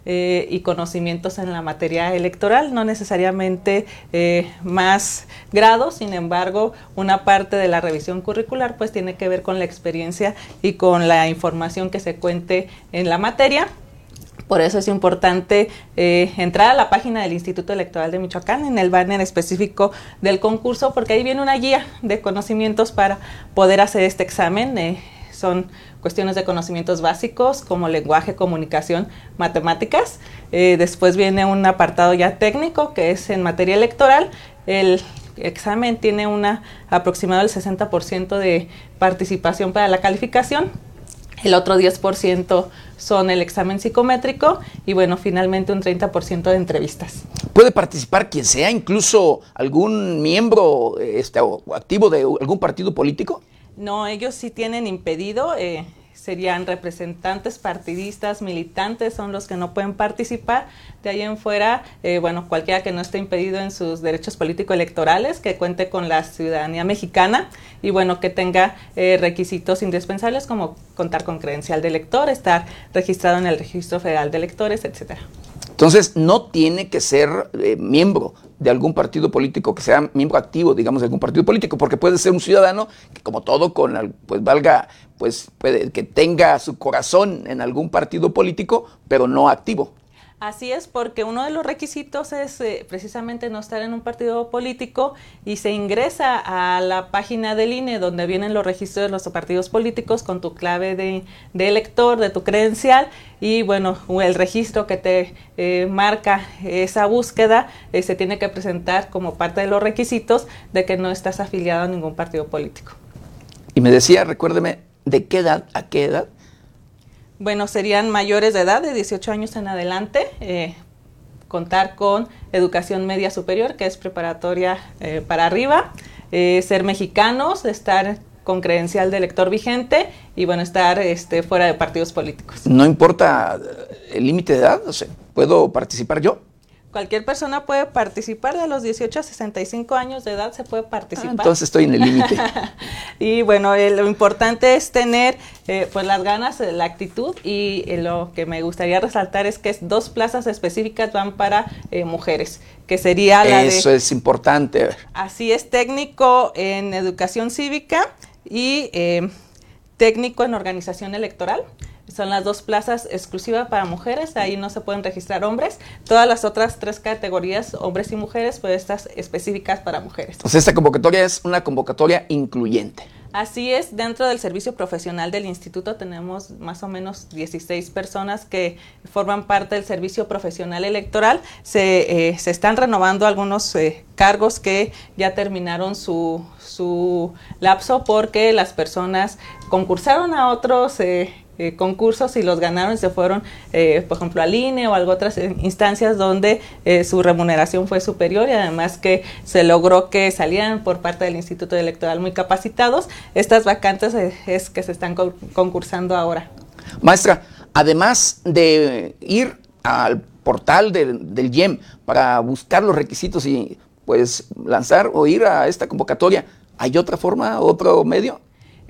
Eh, y conocimientos en la materia electoral, no necesariamente eh, más grados, sin embargo, una parte de la revisión curricular pues tiene que ver con la experiencia y con la información que se cuente en la materia por eso es importante eh, entrar a la página del Instituto Electoral de Michoacán, en el banner específico del concurso, porque ahí viene una guía de conocimientos para poder hacer este examen. Eh, son cuestiones de conocimientos básicos como lenguaje, comunicación, matemáticas. Eh, después viene un apartado ya técnico que es en materia electoral. El examen tiene una aproximado del 60% de participación para la calificación el otro 10% son el examen psicométrico y bueno, finalmente un 30% de entrevistas. ¿Puede participar quien sea, incluso algún miembro este, activo de algún partido político? No, ellos sí tienen impedido. Eh, serían representantes partidistas, militantes, son los que no pueden participar. De ahí en fuera, eh, bueno, cualquiera que no esté impedido en sus derechos político-electorales, que cuente con la ciudadanía mexicana y bueno, que tenga eh, requisitos indispensables como contar con credencial de elector, estar registrado en el Registro Federal de Electores, etcétera. Entonces, no tiene que ser eh, miembro de algún partido político, que sea miembro activo, digamos, de algún partido político, porque puede ser un ciudadano que, como todo, con pues valga, pues puede, que tenga su corazón en algún partido político, pero no activo. Así es, porque uno de los requisitos es eh, precisamente no estar en un partido político y se ingresa a la página del INE donde vienen los registros de los partidos políticos con tu clave de, elector, de tu credencial y bueno, el registro que te eh, marca esa búsqueda eh, se tiene que presentar como parte de los requisitos de que no estás afiliado a ningún partido político. Y me decía, recuérdeme, ¿de qué edad a qué edad bueno, serían mayores de edad, de 18 años en adelante, eh, contar con educación media superior, que es preparatoria eh, para arriba, eh, ser mexicanos, estar con credencial de elector vigente y bueno, estar este, fuera de partidos políticos. No importa el límite de edad, o sea, ¿puedo participar yo? Cualquier persona puede participar, de los 18 a 65 años de edad se puede participar. Ah, entonces estoy en el límite. y bueno, lo importante es tener eh, pues las ganas, eh, la actitud y eh, lo que me gustaría resaltar es que dos plazas específicas van para mujeres, que sería la Eso es importante. Así es, técnico en educación cívica y técnico en organización electoral. Son las dos plazas exclusivas para mujeres, ahí no se pueden registrar hombres. Todas las otras tres categorías, hombres y mujeres, pues estas específicas para mujeres. Entonces esta convocatoria es una convocatoria incluyente. Así es, dentro del servicio profesional del instituto tenemos más o menos 16 personas que forman parte del servicio profesional electoral. Se, eh, se están renovando algunos eh, cargos que ya terminaron su, su lapso porque las personas concursaron a otros eh, eh, concursos y los ganaron se fueron, eh, por ejemplo, al INE o a otras instancias donde eh, su remuneración fue superior y además que se logró que salieran por parte del Instituto Electoral muy capacitados. Estas vacantes es que se están concursando ahora. Maestra, además de ir al portal del, del IEM para buscar los requisitos y pues lanzar o ir a esta convocatoria, ¿hay otra forma, otro medio?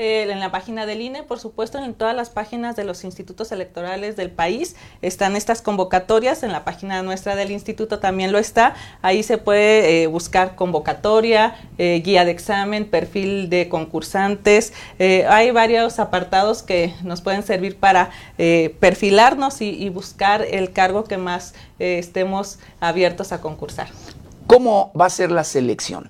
Eh, en la página del INE, por supuesto, en todas las páginas de los institutos electorales del país están estas convocatorias, en la página nuestra del instituto también lo está, ahí se puede eh, buscar convocatoria, eh, guía de examen, perfil de concursantes, hay varios apartados que nos pueden servir para perfilarnos y, y, buscar el cargo que más estemos abiertos a concursar. ¿Cómo va a ser la selección?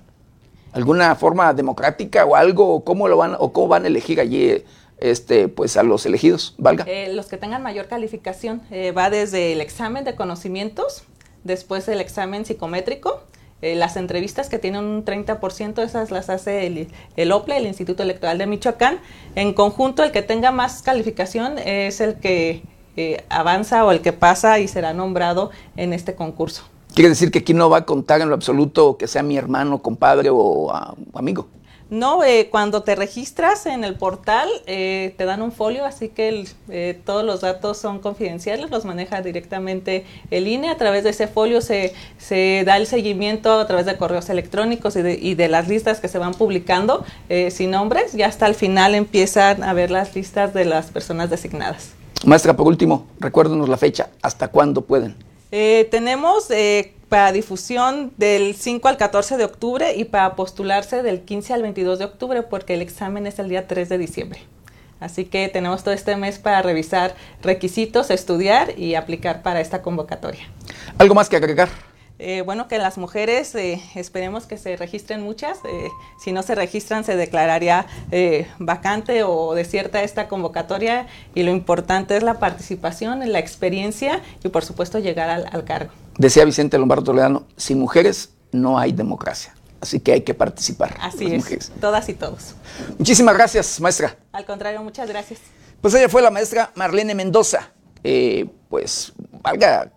Alguna forma democrática o algo, cómo lo van o cómo van a elegir allí este, pues a los elegidos, valga. Eh, los que tengan mayor calificación eh, va desde el examen de conocimientos, después el examen psicométrico, eh, las entrevistas que tienen un 30%, esas las hace el, el, OPLE, el Instituto Electoral de Michoacán. En conjunto, el que tenga más calificación es el que avanza o el que pasa y será nombrado en este concurso. Quiere decir que aquí no va a contar en lo absoluto que sea mi hermano, compadre o amigo. No, eh, cuando te registras en el portal eh, te dan un folio, así que eh, todos los datos son confidenciales, los maneja directamente el INE. A través de ese folio se, se da el seguimiento a través de correos electrónicos y de, y de las listas que se van publicando sin nombres. Y hasta el final empiezan a ver las listas de las personas designadas. Maestra, por último, recuérdenos la fecha. ¿Hasta cuándo pueden? Eh, tenemos eh, para difusión del 5 al 14 de octubre y para postularse del 15 al 22 de octubre porque el examen es el día 3 de diciembre. Así que tenemos todo este mes para revisar requisitos, estudiar y aplicar para esta convocatoria. ¿Algo más que agregar? Eh, bueno, que las mujeres eh, esperemos que se registren muchas. Eh, si no se registran, se declararía vacante o desierta esta convocatoria. Y lo importante es la participación, la experiencia y, por supuesto, llegar al, cargo. Decía Vicente Lombardo Toledano: sin mujeres no hay democracia. Así que hay que participar. Así es, todas y todos. Muchísimas gracias, maestra. Al contrario, muchas gracias. Pues ella fue la maestra Marlene Mendoza. pues, valga,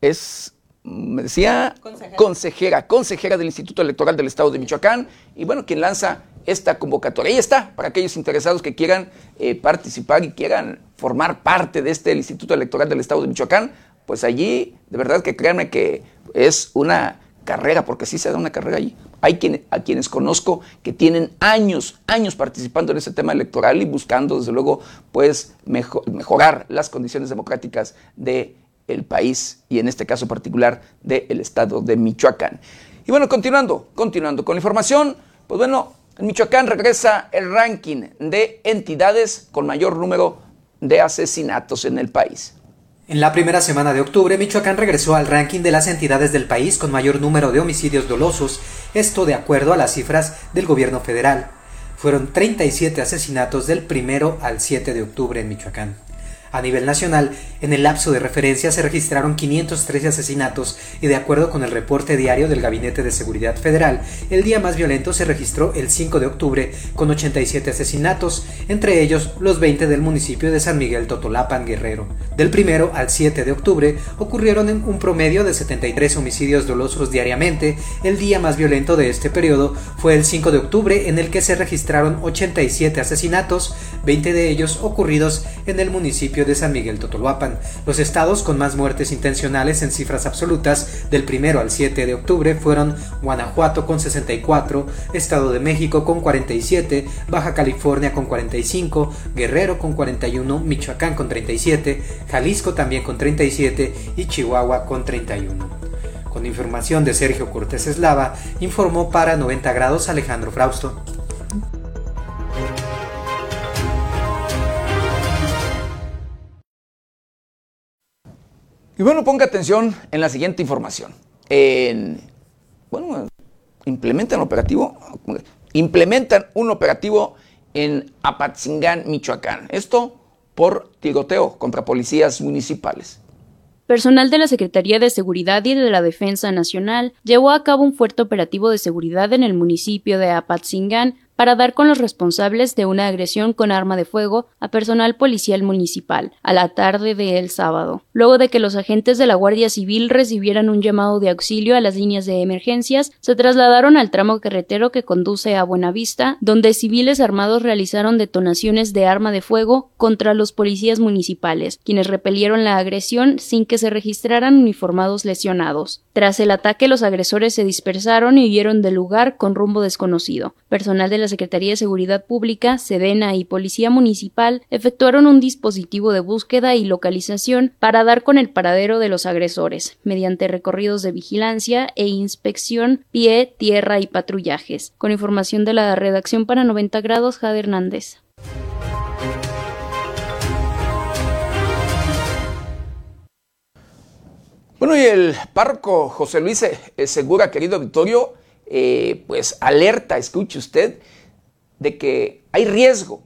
es me decía consejera. consejera, del Instituto Electoral del Estado de Michoacán, y bueno, quien lanza esta convocatoria. Ahí está, para aquellos interesados que quieran eh, participar y quieran formar parte de este Instituto Electoral del Estado de Michoacán, pues allí, de verdad que créanme que es una carrera, porque sí se da una carrera allí. Hay quien, a quienes conozco que tienen años, años participando en ese tema electoral y buscando, desde luego, pues mejorar las condiciones democráticas de el país y en este caso particular del estado de Michoacán. Y bueno, continuando, continuando con la información, pues bueno, en Michoacán regresa el ranking de entidades con mayor número de asesinatos en el país. En la primera semana de octubre, Michoacán regresó al ranking de las entidades del país con mayor número de homicidios dolosos, esto de acuerdo a las cifras del gobierno federal. Fueron 37 asesinatos del primero al 7 de octubre en Michoacán. A nivel nacional, en el lapso de referencia se registraron 513 asesinatos y de acuerdo con el reporte diario del Gabinete de Seguridad Federal, el día más violento se registró el 5 de octubre con 87 asesinatos, entre ellos los 20 del municipio de San Miguel Totolapan Guerrero. Del primero al 7 de octubre ocurrieron en un promedio de 73 homicidios dolosos diariamente. El día más violento de este periodo fue el 5 de octubre en el que se registraron 87 asesinatos, 20 de ellos ocurridos en el municipio de San Miguel Totoluapan. Los estados con más muertes intencionales en cifras absolutas del primero al 7 de octubre fueron Guanajuato con 64, Estado de México con 47, Baja California con 45, Guerrero con 41, Michoacán con 37, Jalisco también con 37 y Chihuahua con 31. Con información de Sergio Cortés Eslava, informó para 90 grados Alejandro Frausto. Y bueno, ponga atención en la siguiente información. En, bueno, implementan operativo implementan un operativo en Apatzingán, Michoacán. Esto por tiroteo contra policías municipales. Personal de la Secretaría de Seguridad y de la Defensa Nacional llevó a cabo un fuerte operativo de seguridad en el municipio de Apatzingán para dar con los responsables de una agresión con arma de fuego a personal policial municipal a la tarde del sábado, luego de que los agentes de la Guardia Civil recibieran un llamado de auxilio a las líneas de emergencias, se trasladaron al tramo carretero que conduce a Buenavista, donde civiles armados realizaron detonaciones de arma de fuego contra los policías municipales, quienes repelieron la agresión sin que se registraran uniformados lesionados. Tras el ataque, los agresores se dispersaron y huyeron del lugar con rumbo desconocido. Personal de la Secretaría de Seguridad Pública, Sedena y Policía Municipal efectuaron un dispositivo de búsqueda y localización para dar con el paradero de los agresores, mediante recorridos de vigilancia e inspección, pie, tierra y patrullajes. Con información de la redacción para 90 grados, Jade Hernández. Bueno, y el párroco José Luis Segura, querido Victorio, eh, pues alerta, escuche usted, de que hay riesgo,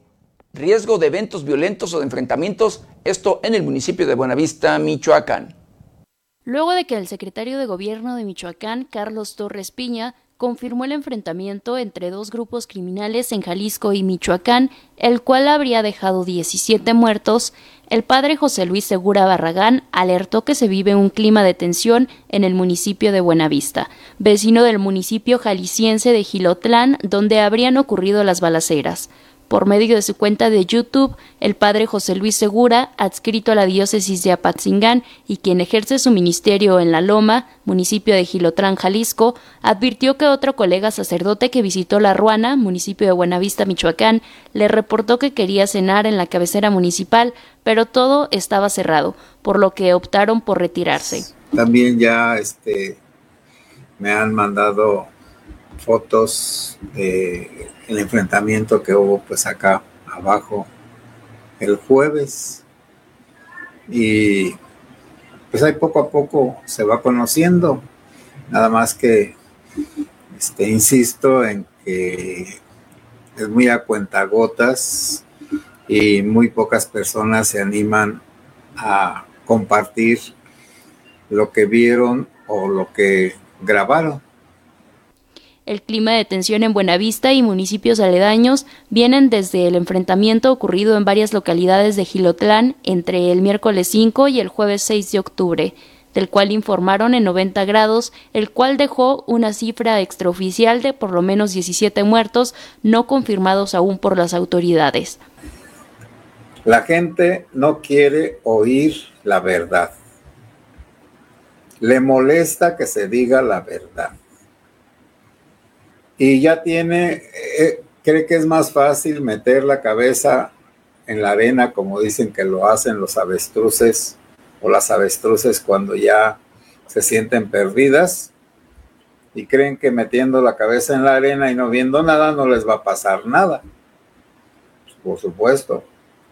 riesgo de eventos violentos o de enfrentamientos, esto en el municipio de Buenavista, Michoacán. Luego de que el secretario de Gobierno de Michoacán, Carlos Torres Piña, confirmó el enfrentamiento entre dos grupos criminales en Jalisco y Michoacán, el cual habría dejado 17 muertos, el padre José Luis Segura Barragán alertó que se vive un clima de tensión en el municipio de Buenavista, vecino del municipio jalisciense de Gilotlán, donde habrían ocurrido las balaceras. Por medio de su cuenta de YouTube, el padre José Luis Segura, adscrito a la diócesis de Apatzingán y quien ejerce su ministerio en La Loma, municipio de Gilotlán, Jalisco, advirtió que otro colega sacerdote que visitó La Ruana, municipio de Buenavista, Michoacán, le reportó que quería cenar en la cabecera municipal, pero todo estaba cerrado, por lo que optaron por retirarse. También ya este, me han mandado fotos de enfrentamiento que hubo pues acá abajo el jueves. Y pues ahí poco a poco se va conociendo. Nada más que este insisto en que es muy a cuentagotas y muy pocas personas se animan a compartir lo que vieron o lo que grabaron el clima de tensión en Buenavista y municipios aledaños vienen desde el enfrentamiento ocurrido en varias localidades de Gilotlán entre el miércoles 5 y el jueves 6 de octubre, del cual informaron en 90 grados, el cual dejó una cifra extraoficial de por lo menos 17 muertos no confirmados aún por las autoridades. La gente no quiere oír la verdad. Le molesta que se diga la verdad y ya tiene, eh, cree que es más fácil meter la cabeza en la arena, como dicen que lo hacen los avestruces o las avestruces cuando ya se sienten perdidas y creen que metiendo la cabeza en la arena y no viendo nada no les va a pasar nada. Por supuesto,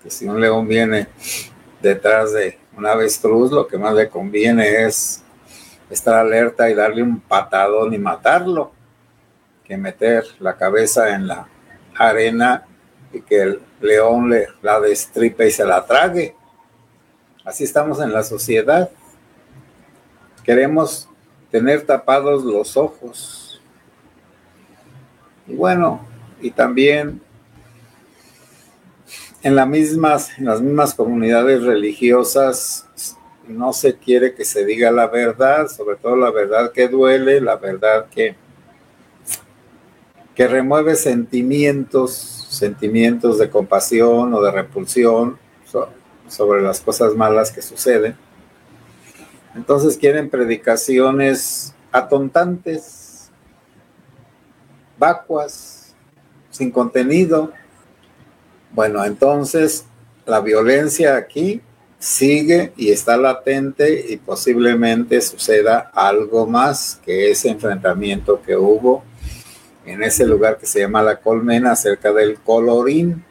que si un león viene detrás de un avestruz, lo que más le conviene es estar alerta y darle un patadón y matarlo que meter la cabeza en la arena y que el león le la destripe y se la trague. Así estamos en la sociedad. Queremos tener tapados los ojos. Y bueno, y también en, las mismas, en las mismas comunidades religiosas no se quiere que se diga la verdad, sobre todo la verdad que duele, la verdad que que remueve sentimientos, sentimientos de compasión o de repulsión sobre las cosas malas que suceden. Entonces quieren predicaciones atontantes, vacuas, sin contenido. Bueno, entonces la violencia aquí sigue y está latente y posiblemente suceda algo más que ese enfrentamiento que hubo en ese lugar que se llama La Colmena, cerca del Colorín.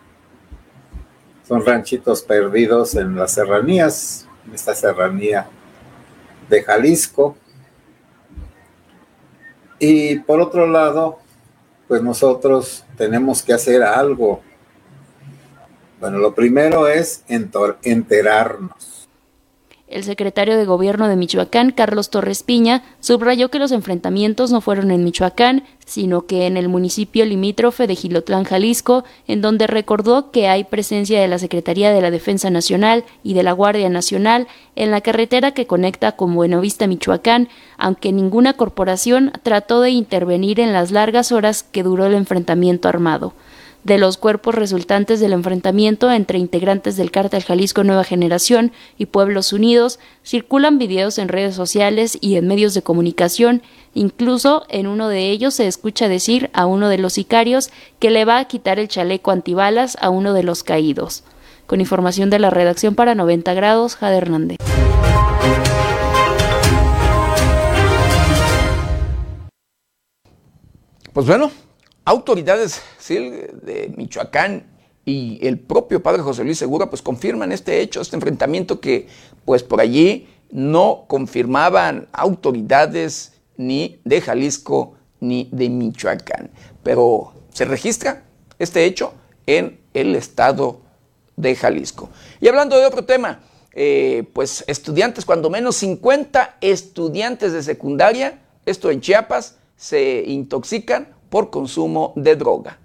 Son ranchitos perdidos en las serranías, en esta serranía de Jalisco. Y por otro lado, pues nosotros tenemos que hacer algo. Bueno, lo primero es enterarnos el secretario de Gobierno de Michoacán, Carlos Torres Piña, subrayó que los enfrentamientos no fueron en Michoacán, sino que en el municipio limítrofe de Gilotlán, Jalisco, en donde recordó que hay presencia de la Secretaría de la Defensa Nacional y de la Guardia Nacional en la carretera que conecta con Buenovista, Michoacán, aunque ninguna corporación trató de intervenir en las largas horas que duró el enfrentamiento armado de los cuerpos resultantes del enfrentamiento entre integrantes del cártel Jalisco Nueva Generación y Pueblos Unidos, circulan videos en redes sociales y en medios de comunicación, incluso en uno de ellos se escucha decir a uno de los sicarios que le va a quitar el chaleco antibalas a uno de los caídos. Con información de la redacción para 90 grados, Jade Hernández. Pues bueno, autoridades de Michoacán y el propio padre José Luis Segura pues confirman este hecho, este enfrentamiento que pues por allí no confirmaban autoridades ni de Jalisco ni de Michoacán. Pero se registra este hecho en el estado de Jalisco. Y hablando de otro tema, eh, pues estudiantes, cuando menos 50 estudiantes de secundaria, esto en Chiapas, se intoxican por consumo de droga.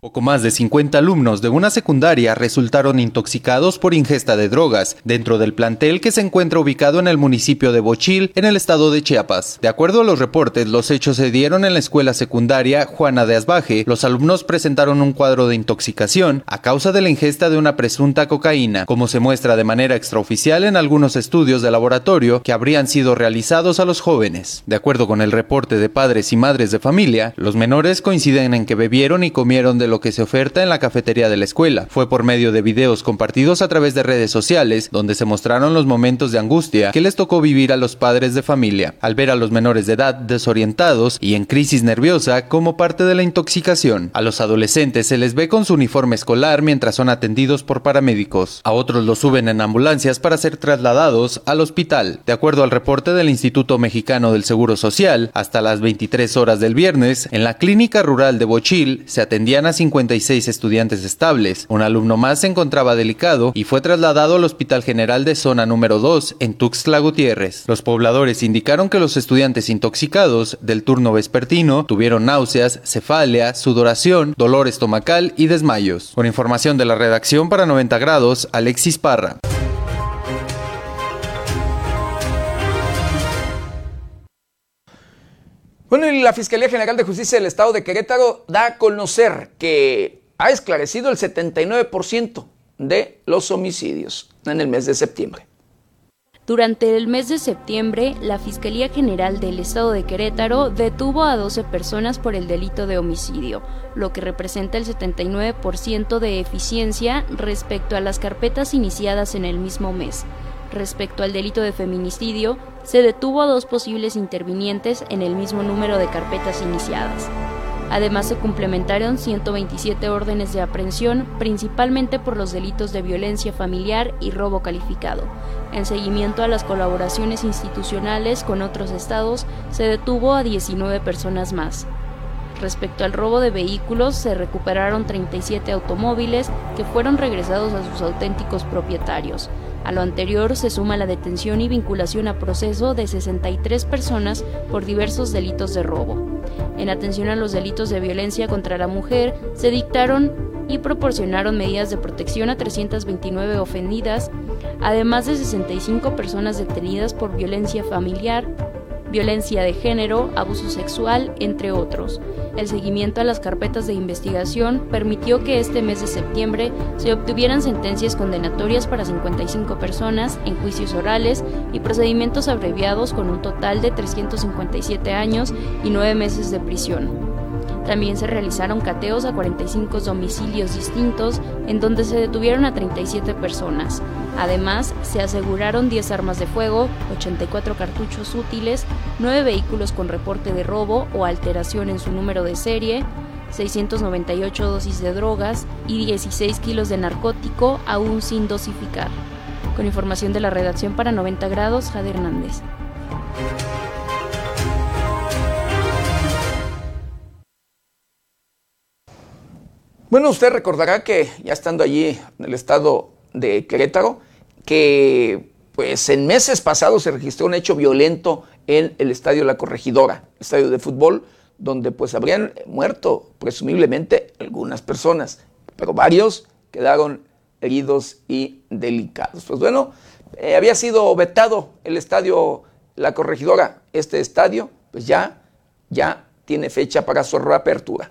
Poco más de 50 alumnos de una secundaria resultaron intoxicados por ingesta de drogas dentro del plantel que se encuentra ubicado en el municipio de Bochil, en el estado de Chiapas. De acuerdo a los reportes, los hechos se dieron en la escuela secundaria Juana de Asbaje. Los alumnos presentaron un cuadro de intoxicación a causa de la ingesta de una presunta cocaína, como se muestra de manera extraoficial en algunos estudios de laboratorio que habrían sido realizados a los jóvenes. De acuerdo con el reporte de padres y madres de familia, los menores coinciden en que bebieron y comieron de lo que se oferta en la cafetería de la escuela. Fue por medio de videos compartidos a través de redes sociales donde se mostraron los momentos de angustia que les tocó vivir a los padres de familia, al ver a los menores de edad desorientados y en crisis nerviosa como parte de la intoxicación. A los adolescentes se les ve con su uniforme escolar mientras son atendidos por paramédicos. A otros los suben en ambulancias para ser trasladados al hospital. De acuerdo al reporte del Instituto Mexicano del Seguro Social, hasta las 23 horas del viernes, en la clínica rural de Bochil se atendían a 56 estudiantes estables. Un alumno más se encontraba delicado y fue trasladado al Hospital General de Zona número 2 en Tuxtla Gutiérrez. Los pobladores indicaron que los estudiantes intoxicados del turno vespertino tuvieron náuseas, cefalia, sudoración, dolor estomacal y desmayos. Con información de la redacción para 90 grados, Alexis Parra. Bueno, y la Fiscalía General de Justicia del Estado de Querétaro da a conocer que ha esclarecido el 79% de los homicidios en el mes de septiembre. Durante el mes de septiembre, la Fiscalía General del Estado de Querétaro detuvo a 12 personas por el delito de homicidio, lo que representa el 79% de eficiencia respecto a las carpetas iniciadas en el mismo mes. Respecto al delito de feminicidio, se detuvo a dos posibles intervinientes en el mismo número de carpetas iniciadas. Además, se complementaron 127 órdenes de aprehensión, principalmente por los delitos de violencia familiar y robo calificado. En seguimiento a las colaboraciones institucionales con otros estados, se detuvo a 19 personas más. Respecto al robo de vehículos, se recuperaron 37 automóviles que fueron regresados a sus auténticos propietarios. A lo anterior se suma la detención y vinculación a proceso de 63 personas por diversos delitos de robo. En atención a los delitos de violencia contra la mujer, se dictaron y proporcionaron medidas de protección a 329 ofendidas, además de 65 personas detenidas por violencia familiar, violencia de género, abuso sexual, entre otros. El seguimiento a las carpetas de investigación permitió que este mes de septiembre se obtuvieran sentencias condenatorias para 55 personas en juicios orales y procedimientos abreviados con un total de 357 años y 9 meses de prisión. También se realizaron cateos a 45 domicilios distintos en donde se detuvieron a 37 personas. Además, se aseguraron 10 armas de fuego, 84 cartuchos útiles, 9 vehículos con reporte de robo o alteración en su número de serie, 698 dosis de drogas y 16 kilos de narcótico aún sin dosificar. Con información de la redacción para 90 grados, Jade Hernández. Bueno, usted recordará que ya estando allí en el estado de Querétaro, que pues en meses pasados se registró un hecho violento en el estadio La Corregidora, estadio de fútbol, donde pues habrían muerto presumiblemente algunas personas, pero varios quedaron heridos y delicados. Pues bueno, eh, había sido vetado el estadio La Corregidora, este estadio, pues ya, ya tiene fecha para su reapertura.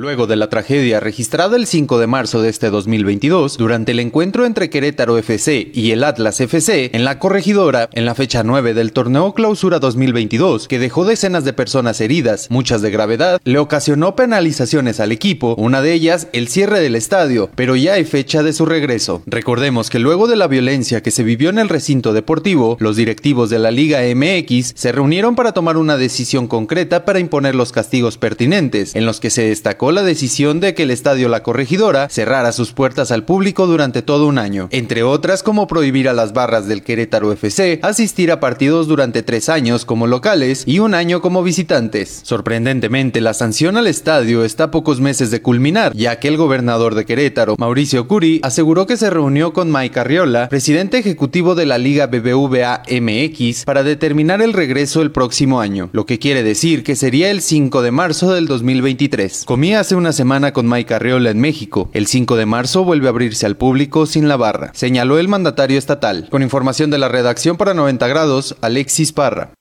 Luego de la tragedia registrada el 5 de marzo de este 2022, durante el encuentro entre Querétaro FC y el Atlas FC en la corregidora, en la fecha 9 del torneo Clausura 2022, que dejó decenas de personas heridas, muchas de gravedad, le ocasionó penalizaciones al equipo, una de ellas el cierre del estadio, pero ya hay fecha de su regreso. Recordemos que luego de la violencia que se vivió en el recinto deportivo, los directivos de la Liga MX se reunieron para tomar una decisión concreta para imponer los castigos pertinentes, en los que se destacó la decisión de que el estadio La Corregidora cerrara sus puertas al público durante todo un año, entre otras como prohibir a las barras del Querétaro FC asistir a partidos durante tres años como locales y un año como visitantes. Sorprendentemente, la sanción al estadio está a pocos meses de culminar, ya que el gobernador de Querétaro, Mauricio Curi, aseguró que se reunió con Mike Arriola, presidente ejecutivo de la Liga BBVA MX, para determinar el regreso el próximo año, lo que quiere decir que sería el 5 de marzo del 2023. Hace una semana con Mike Arriola en México. El 5 de marzo vuelve a abrirse al público sin la barra, señaló el mandatario estatal. Con información de la redacción para 90 grados, Alexis Parra.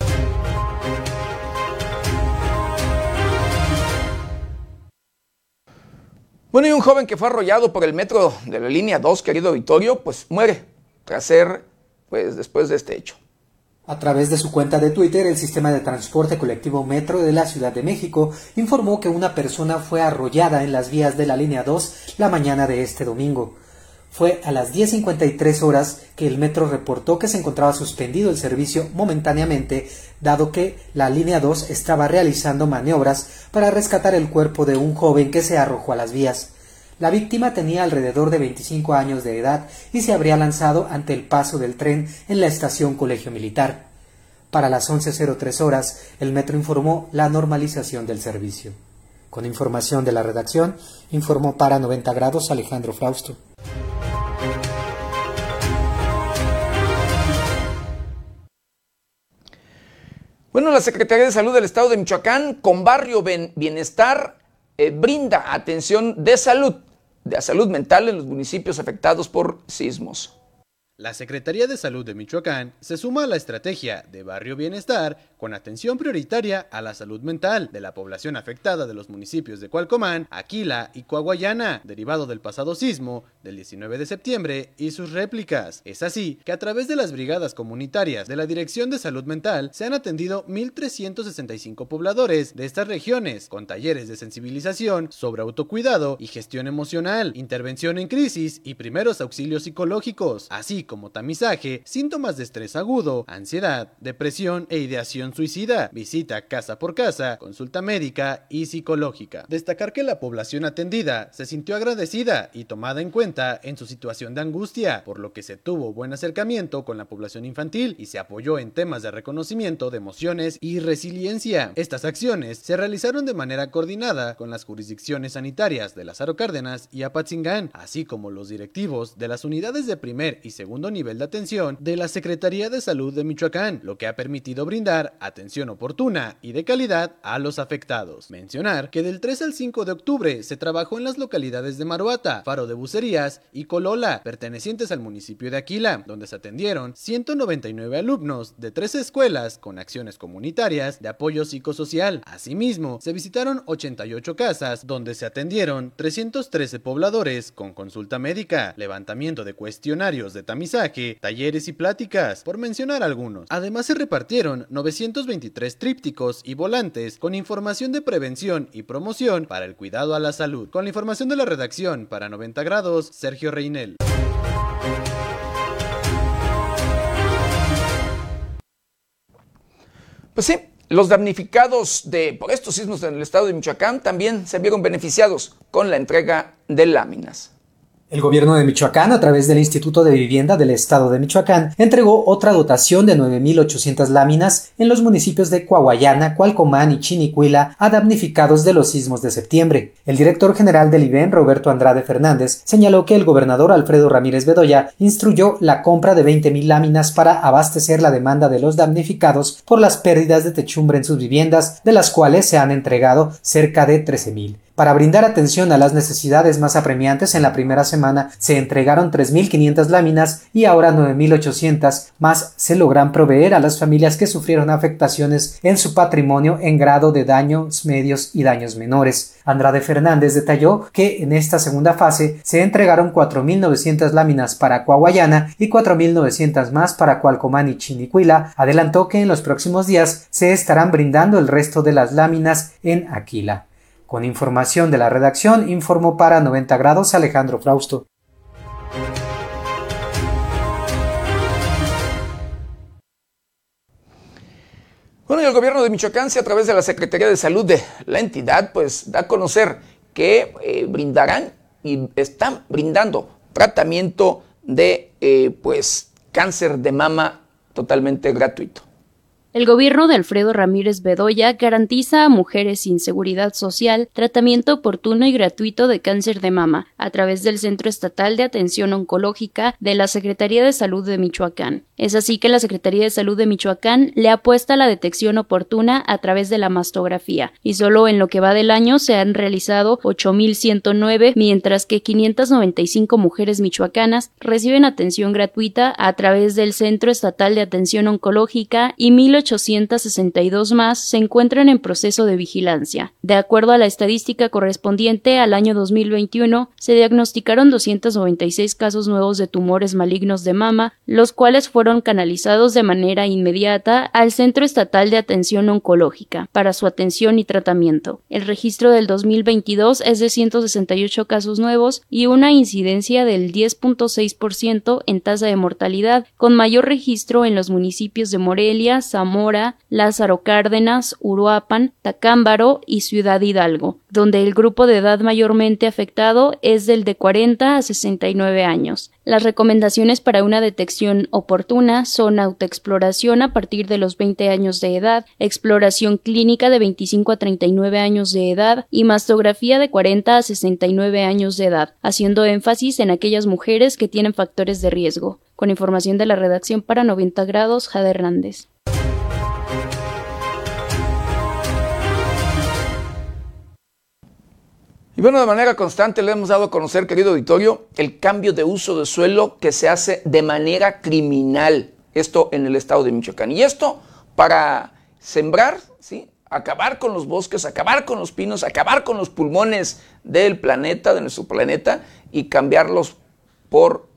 Bueno, y un joven que fue arrollado por el metro de la línea 2, querido Vittorio, pues muere tras ser, pues después de este hecho. A través de su cuenta de Twitter, el sistema de transporte colectivo Metro de la Ciudad de México informó que una persona fue arrollada en las vías de la línea 2 la mañana de este domingo. Fue a las 10.53 horas que el metro reportó que se encontraba suspendido el servicio momentáneamente, dado que la línea 2 estaba realizando maniobras para rescatar el cuerpo de un joven que se arrojó a las vías. La víctima tenía alrededor de 25 años de edad y se habría lanzado ante el paso del tren en la estación Colegio Militar. Para las 11.03 horas, el metro informó la normalización del servicio. Con información de la redacción, informó para 90 grados Alejandro Frausto. Bueno, la Secretaría de Salud del Estado de Michoacán, con Barrio Bienestar, eh, brinda atención de salud de salud mental en los municipios afectados por sismos. La Secretaría de Salud de Michoacán se suma a la estrategia de Barrio Bienestar con atención prioritaria a la salud mental de la población afectada de los municipios de Cualcomán, Aquila y Coahuayana, derivado del pasado sismo del 19 de septiembre y sus réplicas. Es así que a través de las brigadas comunitarias de la Dirección de Salud Mental se han atendido 1.365 pobladores de estas regiones con talleres de sensibilización sobre autocuidado y gestión emocional, intervención en crisis y primeros auxilios psicológicos, así como tamizaje, síntomas de estrés agudo, ansiedad, depresión e ideación suicida, visita casa por casa, consulta médica y psicológica. Destacar que la población atendida se sintió agradecida y tomada en cuenta en su situación de angustia, por lo que se tuvo buen acercamiento con la población infantil y se apoyó en temas de reconocimiento de emociones y resiliencia. Estas acciones se realizaron de manera coordinada con las jurisdicciones sanitarias de Lázaro Cárdenas y Apatzingán, así como los directivos de las unidades de primer y segundo nivel de atención de la Secretaría de Salud de Michoacán, lo que ha permitido brindar atención oportuna y de calidad a los afectados. Mencionar que del 3 al 5 de octubre se trabajó en las localidades de Maruata, Faro de Bucerías y Colola, pertenecientes al municipio de Aquila, donde se atendieron 199 alumnos de tres escuelas con acciones comunitarias de apoyo psicosocial. Asimismo, se visitaron 88 casas donde se atendieron 313 pobladores con consulta médica, levantamiento de cuestionarios de tamizaje talleres y pláticas, por mencionar algunos. Además se repartieron 923 trípticos y volantes con información de prevención y promoción para el cuidado a la salud. Con la información de la redacción para 90 grados, Sergio Reinel. Pues sí, los damnificados de, por estos sismos en el estado de Michoacán también se vieron beneficiados con la entrega de láminas. El gobierno de Michoacán, a través del Instituto de Vivienda del Estado de Michoacán, entregó otra dotación de 9.800 láminas en los municipios de Coahuayana, Cualcomán y Chinicuila a damnificados de los sismos de septiembre. El director general del IBEN, Roberto Andrade Fernández, señaló que el gobernador Alfredo Ramírez Bedoya instruyó la compra de 20.000 láminas para abastecer la demanda de los damnificados por las pérdidas de techumbre en sus viviendas, de las cuales se han entregado cerca de 13.000. Para brindar atención a las necesidades más apremiantes, en la primera semana se entregaron 3.500 láminas y ahora 9.800 más se logran proveer a las familias que sufrieron afectaciones en su patrimonio en grado de daños medios y daños menores. Andrade Fernández detalló que en esta segunda fase se entregaron 4.900 láminas para Coahuayana y 4.900 más para Cualcomán y Chinicuila. Adelantó que en los próximos días se estarán brindando el resto de las láminas en Aquila. Con información de la redacción, informó para 90 grados Alejandro Frausto. Bueno, y el gobierno de Michoacán, a través de la Secretaría de Salud de la entidad, pues da a conocer que eh, brindarán y están brindando tratamiento de eh, pues cáncer de mama totalmente gratuito. El gobierno de Alfredo Ramírez Bedoya garantiza a mujeres sin seguridad social tratamiento oportuno y gratuito de cáncer de mama a través del Centro Estatal de Atención Oncológica de la Secretaría de Salud de Michoacán. Es así que la Secretaría de Salud de Michoacán le apuesta a la detección oportuna a través de la mastografía y solo en lo que va del año se han realizado 8.109 mientras que 595 mujeres michoacanas reciben atención gratuita a través del Centro Estatal de Atención Oncológica y 862 más se encuentran en proceso de vigilancia. De acuerdo a la estadística correspondiente al año 2021, se diagnosticaron 296 casos nuevos de tumores malignos de mama, los cuales fueron canalizados de manera inmediata al Centro Estatal de Atención Oncológica para su atención y tratamiento. El registro del 2022 es de 168 casos nuevos y una incidencia del 10.6% en tasa de mortalidad, con mayor registro en los municipios de Morelia, Zamora, Lázaro Cárdenas, Uruapan, Tacámbaro y Ciudad Hidalgo, donde el grupo de edad mayormente afectado es del de 40 a 69 años. Las recomendaciones para una detección oportuna son autoexploración a partir de los 20 años de edad, exploración clínica de 25 a 39 años de edad y mastografía de 40 a 69 años de edad, haciendo énfasis en aquellas mujeres que tienen factores de riesgo. Con información de la redacción para 90 grados, Jade Hernández. Y bueno, de manera constante le hemos dado a conocer, querido auditorio, el cambio de uso de suelo que se hace de manera criminal, esto en el estado de Michoacán. Y esto para sembrar, ¿sí? acabar con los bosques, acabar con los pinos, acabar con los pulmones del planeta, de nuestro planeta, y cambiarlos por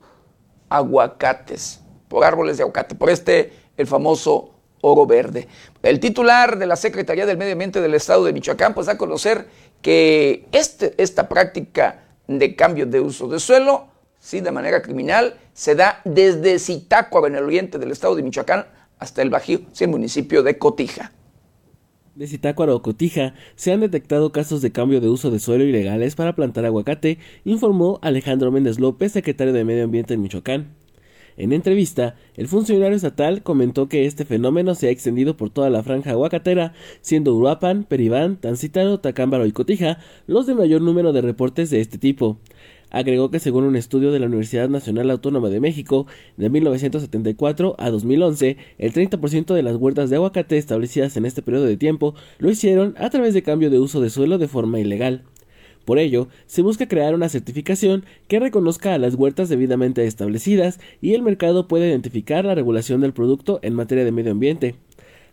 aguacates, por árboles de aguacate, por este, el famoso oro verde. El titular de la Secretaría del Medio Ambiente del Estado de Michoacán, pues da a conocer que este, esta práctica de cambio de uso de suelo, sí, de manera criminal, se da desde Zitácuaro, en el oriente del estado de Michoacán, hasta el Bajío, sí, el municipio de Cotija. De Zitácuaro o Cotija se han detectado casos de cambio de uso de suelo ilegales para plantar aguacate, informó Alejandro Méndez López, secretario de Medio Ambiente en Michoacán. En entrevista, el funcionario estatal comentó que este fenómeno se ha extendido por toda la franja aguacatera, siendo Uruapan, Peribán, Tancítaro, Tacámbaro y Cotija los de mayor número de reportes de este tipo. Agregó que según un estudio de la Universidad Nacional Autónoma de México, de 1974 a 2011, el 30% de las huertas de aguacate establecidas en este periodo de tiempo lo hicieron a través de cambio de uso de suelo de forma ilegal. Por ello, se busca crear una certificación que reconozca a las huertas debidamente establecidas y el mercado pueda identificar la regulación del producto en materia de medio ambiente.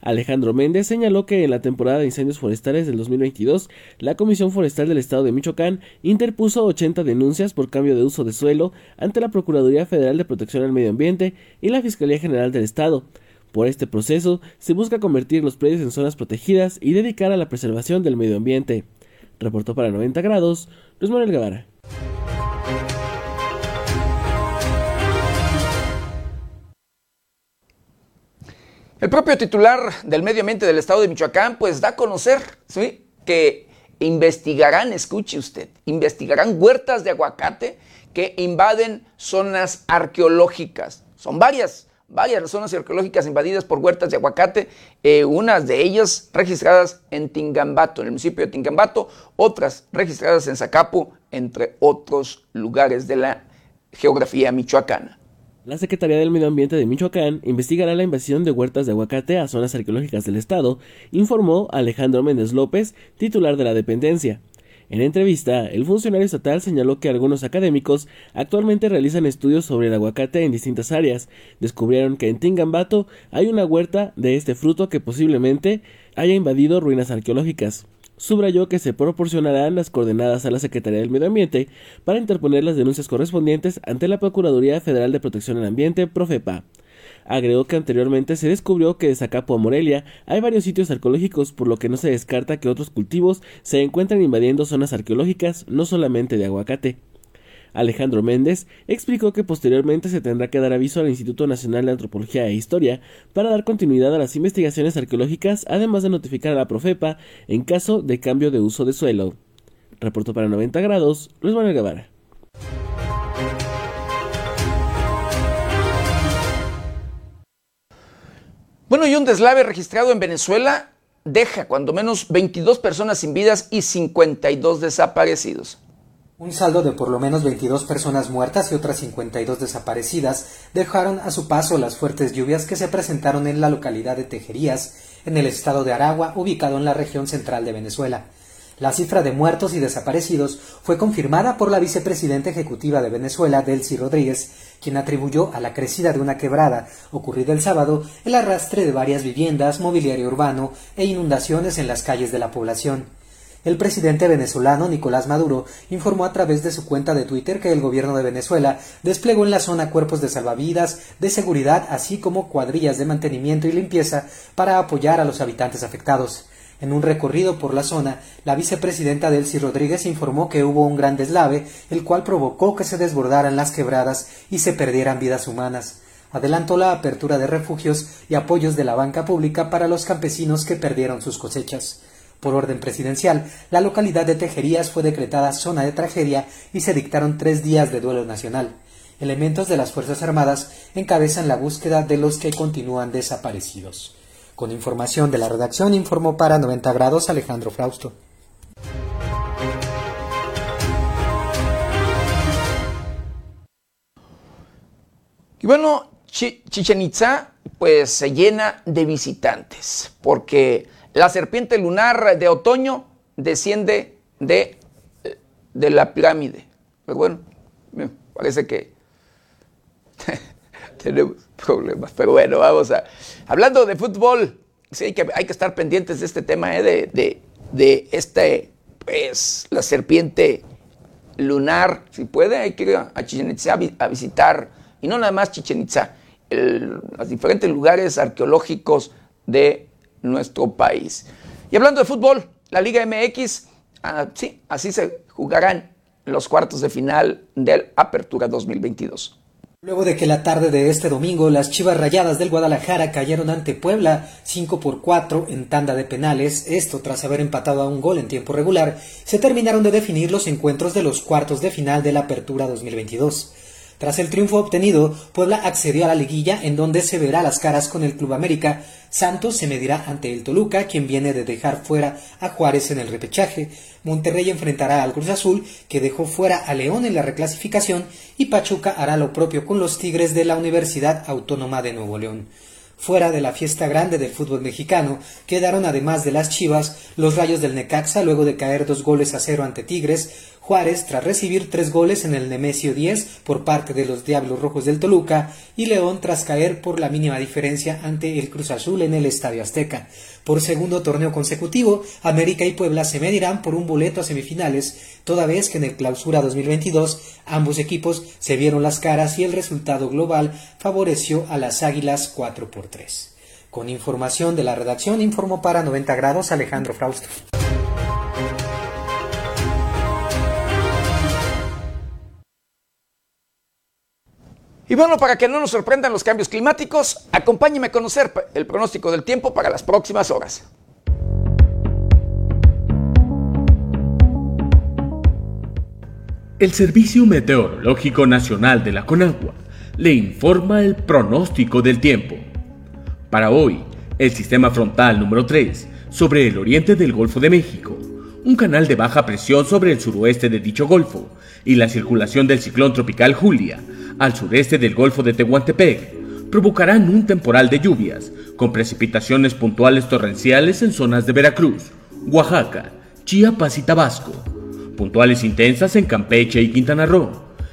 Alejandro Méndez señaló que en la temporada de incendios forestales del 2022, la Comisión Forestal del Estado de Michoacán interpuso 80 denuncias por cambio de uso de suelo ante la Procuraduría Federal de Protección al Medio Ambiente y la Fiscalía General del Estado. Por este proceso, se busca convertir los predios en zonas protegidas y dedicar a la preservación del medio ambiente. Reportó para 90 grados Luis Manuel Guevara. El propio titular del Medio Ambiente del Estado de Michoacán pues da a conocer ¿sí? que investigarán, escuche usted, investigarán huertas de aguacate que invaden zonas arqueológicas. Son varias, varias zonas arqueológicas invadidas por huertas de aguacate, eh, unas de ellas registradas en Tingambato, en el municipio de Tingambato, otras registradas en Zacapu, entre otros lugares de la geografía michoacana. La Secretaría del Medio Ambiente de Michoacán investigará la invasión de huertas de aguacate a zonas arqueológicas del estado, informó Alejandro Méndez López, titular de la dependencia. En entrevista, el funcionario estatal señaló que algunos académicos actualmente realizan estudios sobre el aguacate en distintas áreas. Descubrieron que en Tingambato hay una huerta de este fruto que posiblemente haya invadido ruinas arqueológicas. Subrayó que se proporcionarán las coordenadas a la Secretaría del Medio Ambiente para interponer las denuncias correspondientes ante la Procuraduría Federal de Protección al Ambiente, Profepa. Agregó que anteriormente se descubrió que de Zacapo a Morelia hay varios sitios arqueológicos, por lo que no se descarta que otros cultivos se encuentran invadiendo zonas arqueológicas, no solamente de aguacate. Alejandro Méndez explicó que posteriormente se tendrá que dar aviso al Instituto Nacional de Antropología e Historia para dar continuidad a las investigaciones arqueológicas, además de notificar a la Profepa en caso de cambio de uso de suelo. Reportó para 90 grados Luis Manuel Guevara. Bueno, y un deslave registrado en Venezuela deja cuando menos 22 personas sin vidas y 52 desaparecidos. Un saldo de por lo menos 22 personas muertas y otras 52 desaparecidas dejaron a su paso las fuertes lluvias que se presentaron en la localidad de Tejerías, en el estado de Aragua, ubicado en la región central de Venezuela. La cifra de muertos y desaparecidos fue confirmada por la vicepresidenta ejecutiva de Venezuela, Delcy Rodríguez, quien atribuyó a la crecida de una quebrada ocurrida el sábado el arrastre de varias viviendas, mobiliario urbano e inundaciones en las calles de la población. El presidente venezolano Nicolás Maduro informó a través de su cuenta de Twitter que el gobierno de Venezuela desplegó en la zona cuerpos de salvavidas, de seguridad, así como cuadrillas de mantenimiento y limpieza para apoyar a los habitantes afectados. En un recorrido por la zona, la vicepresidenta Delcy Rodríguez informó que hubo un gran deslave, el cual provocó que se desbordaran las quebradas y se perdieran vidas humanas. Adelantó la apertura de refugios y apoyos de la banca pública para los campesinos que perdieron sus cosechas. Por orden presidencial, la localidad de Tejerías fue decretada zona de tragedia y se dictaron tres días de duelo nacional. Elementos de las Fuerzas Armadas encabezan la búsqueda de los que continúan desaparecidos. Con información de la redacción informó para 90 grados Alejandro Frausto. Y bueno, Chichen Itza pues se llena de visitantes porque la serpiente lunar de otoño desciende de, de la pirámide. Pero bueno, parece que tenemos problemas. Pero bueno, vamos a. Hablando de fútbol, sí, hay que, hay que estar pendientes de este tema, ¿eh? de, de, de, este, pues, la serpiente lunar. Si puede, hay que ir a Chichen Itza a visitar, y no nada más Chichen Itza, los diferentes lugares arqueológicos de nuestro país. Y hablando de fútbol, la Liga MX, ah, sí, así se jugarán los cuartos de final del Apertura 2022. Luego de que la tarde de este domingo las Chivas Rayadas del Guadalajara cayeron ante Puebla 5 por 4 en tanda de penales, esto tras haber empatado a un gol en tiempo regular, se terminaron de definir los encuentros de los cuartos de final de la Apertura 2022. Tras el triunfo obtenido, Puebla accedió a la liguilla en donde se verá las caras con el Club América. Santos se medirá ante el Toluca, quien viene de dejar fuera a Juárez en el repechaje. Monterrey enfrentará al Cruz Azul, que dejó fuera a León en la reclasificación, y Pachuca hará lo propio con los Tigres de la Universidad Autónoma de Nuevo León. Fuera de la fiesta grande del fútbol mexicano, quedaron además de las Chivas los Rayos del Necaxa luego de caer dos goles a cero ante Tigres, Juárez tras recibir tres goles en el Nemesio 10 por parte de los Diablos Rojos del Toluca y León tras caer por la mínima diferencia ante el Cruz Azul en el Estadio Azteca. Por segundo torneo consecutivo, América y Puebla se medirán por un boleto a semifinales, toda vez que en el Clausura 2022 ambos equipos se vieron las caras y el resultado global favoreció a las Águilas 4 por 3. Con información de la redacción informó para 90 grados Alejandro Frausto. Y bueno, para que no nos sorprendan los cambios climáticos, acompáñeme a conocer el pronóstico del tiempo para las próximas horas. El Servicio Meteorológico Nacional de la Conagua le informa el pronóstico del tiempo. Para hoy, el sistema frontal número 3 sobre el oriente del Golfo de México, un canal de baja presión sobre el suroeste de dicho golfo y la circulación del ciclón tropical Julia al sureste del Golfo de Tehuantepec provocarán un temporal de lluvias con precipitaciones puntuales torrenciales en zonas de Veracruz, Oaxaca, Chiapas y Tabasco puntuales intensas en Campeche y Quintana Roo,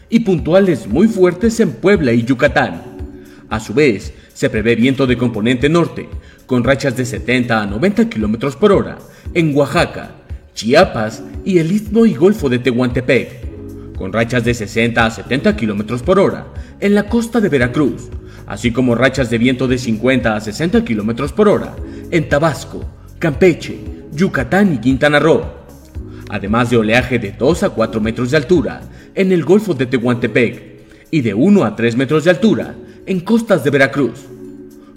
y puntuales muy fuertes en Puebla y Yucatán. A su vez, se prevé viento de componente norte, con rachas de 70 a 90 km por hora en Oaxaca, Chiapas y el Istmo y Golfo de Tehuantepec, con rachas de 60 a 70 km por hora en la costa de Veracruz, así como rachas de viento de 50 a 60 km por hora en Tabasco, Campeche, Yucatán y Quintana Roo además de oleaje de 2 a 4 metros de altura en el Golfo de Tehuantepec y de 1 a 3 metros de altura en costas de Veracruz.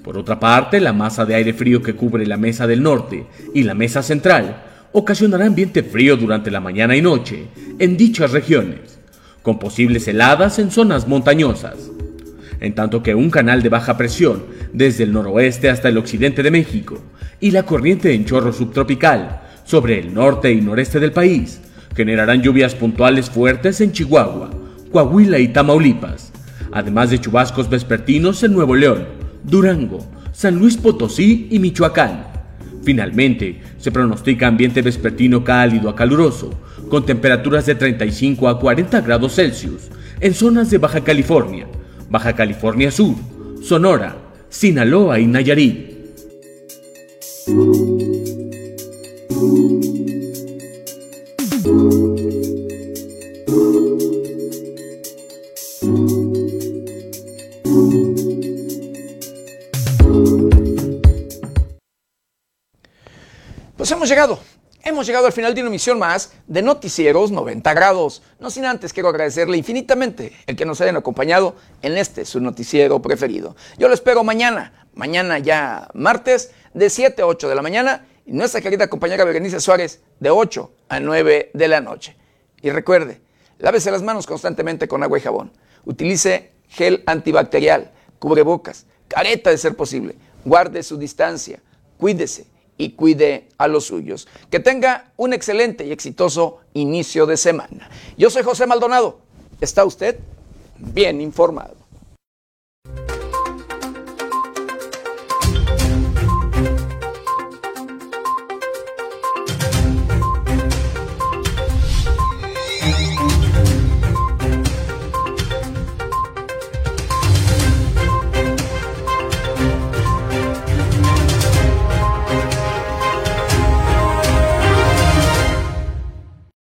Por otra parte, la masa de aire frío que cubre la mesa del norte y la mesa central ocasionará ambiente frío durante la mañana y noche en dichas regiones, con posibles heladas en zonas montañosas. En tanto que un canal de baja presión desde el noroeste hasta el occidente de México y la corriente en chorro subtropical sobre el norte y noreste del país generarán lluvias puntuales fuertes en Chihuahua, Coahuila y Tamaulipas, además de chubascos vespertinos en Nuevo León, Durango, San Luis Potosí y Michoacán. Finalmente, se pronostica ambiente vespertino cálido a caluroso, con temperaturas de 35 a 40 grados Celsius en zonas de Baja California, Baja California Sur, Sonora, Sinaloa y Nayarit. Pues hemos llegado. Hemos llegado al final de una emisión más de Noticieros 90 grados. No sin antes quiero agradecerle infinitamente el que nos hayan acompañado en este su noticiero preferido. Yo lo espero mañana, mañana ya martes, de 7 a 8 de la mañana y nuestra querida compañera Berenice Suárez de 8 a 9 de la noche. Y recuerde, lávese las manos constantemente con agua y jabón. Utilice gel antibacterial, cubrebocas, careta de ser posible. Guarde su distancia, cuídese y cuide a los suyos. Que tenga un excelente y exitoso inicio de semana. Yo soy José Maldonado. ¿Está usted bien informado?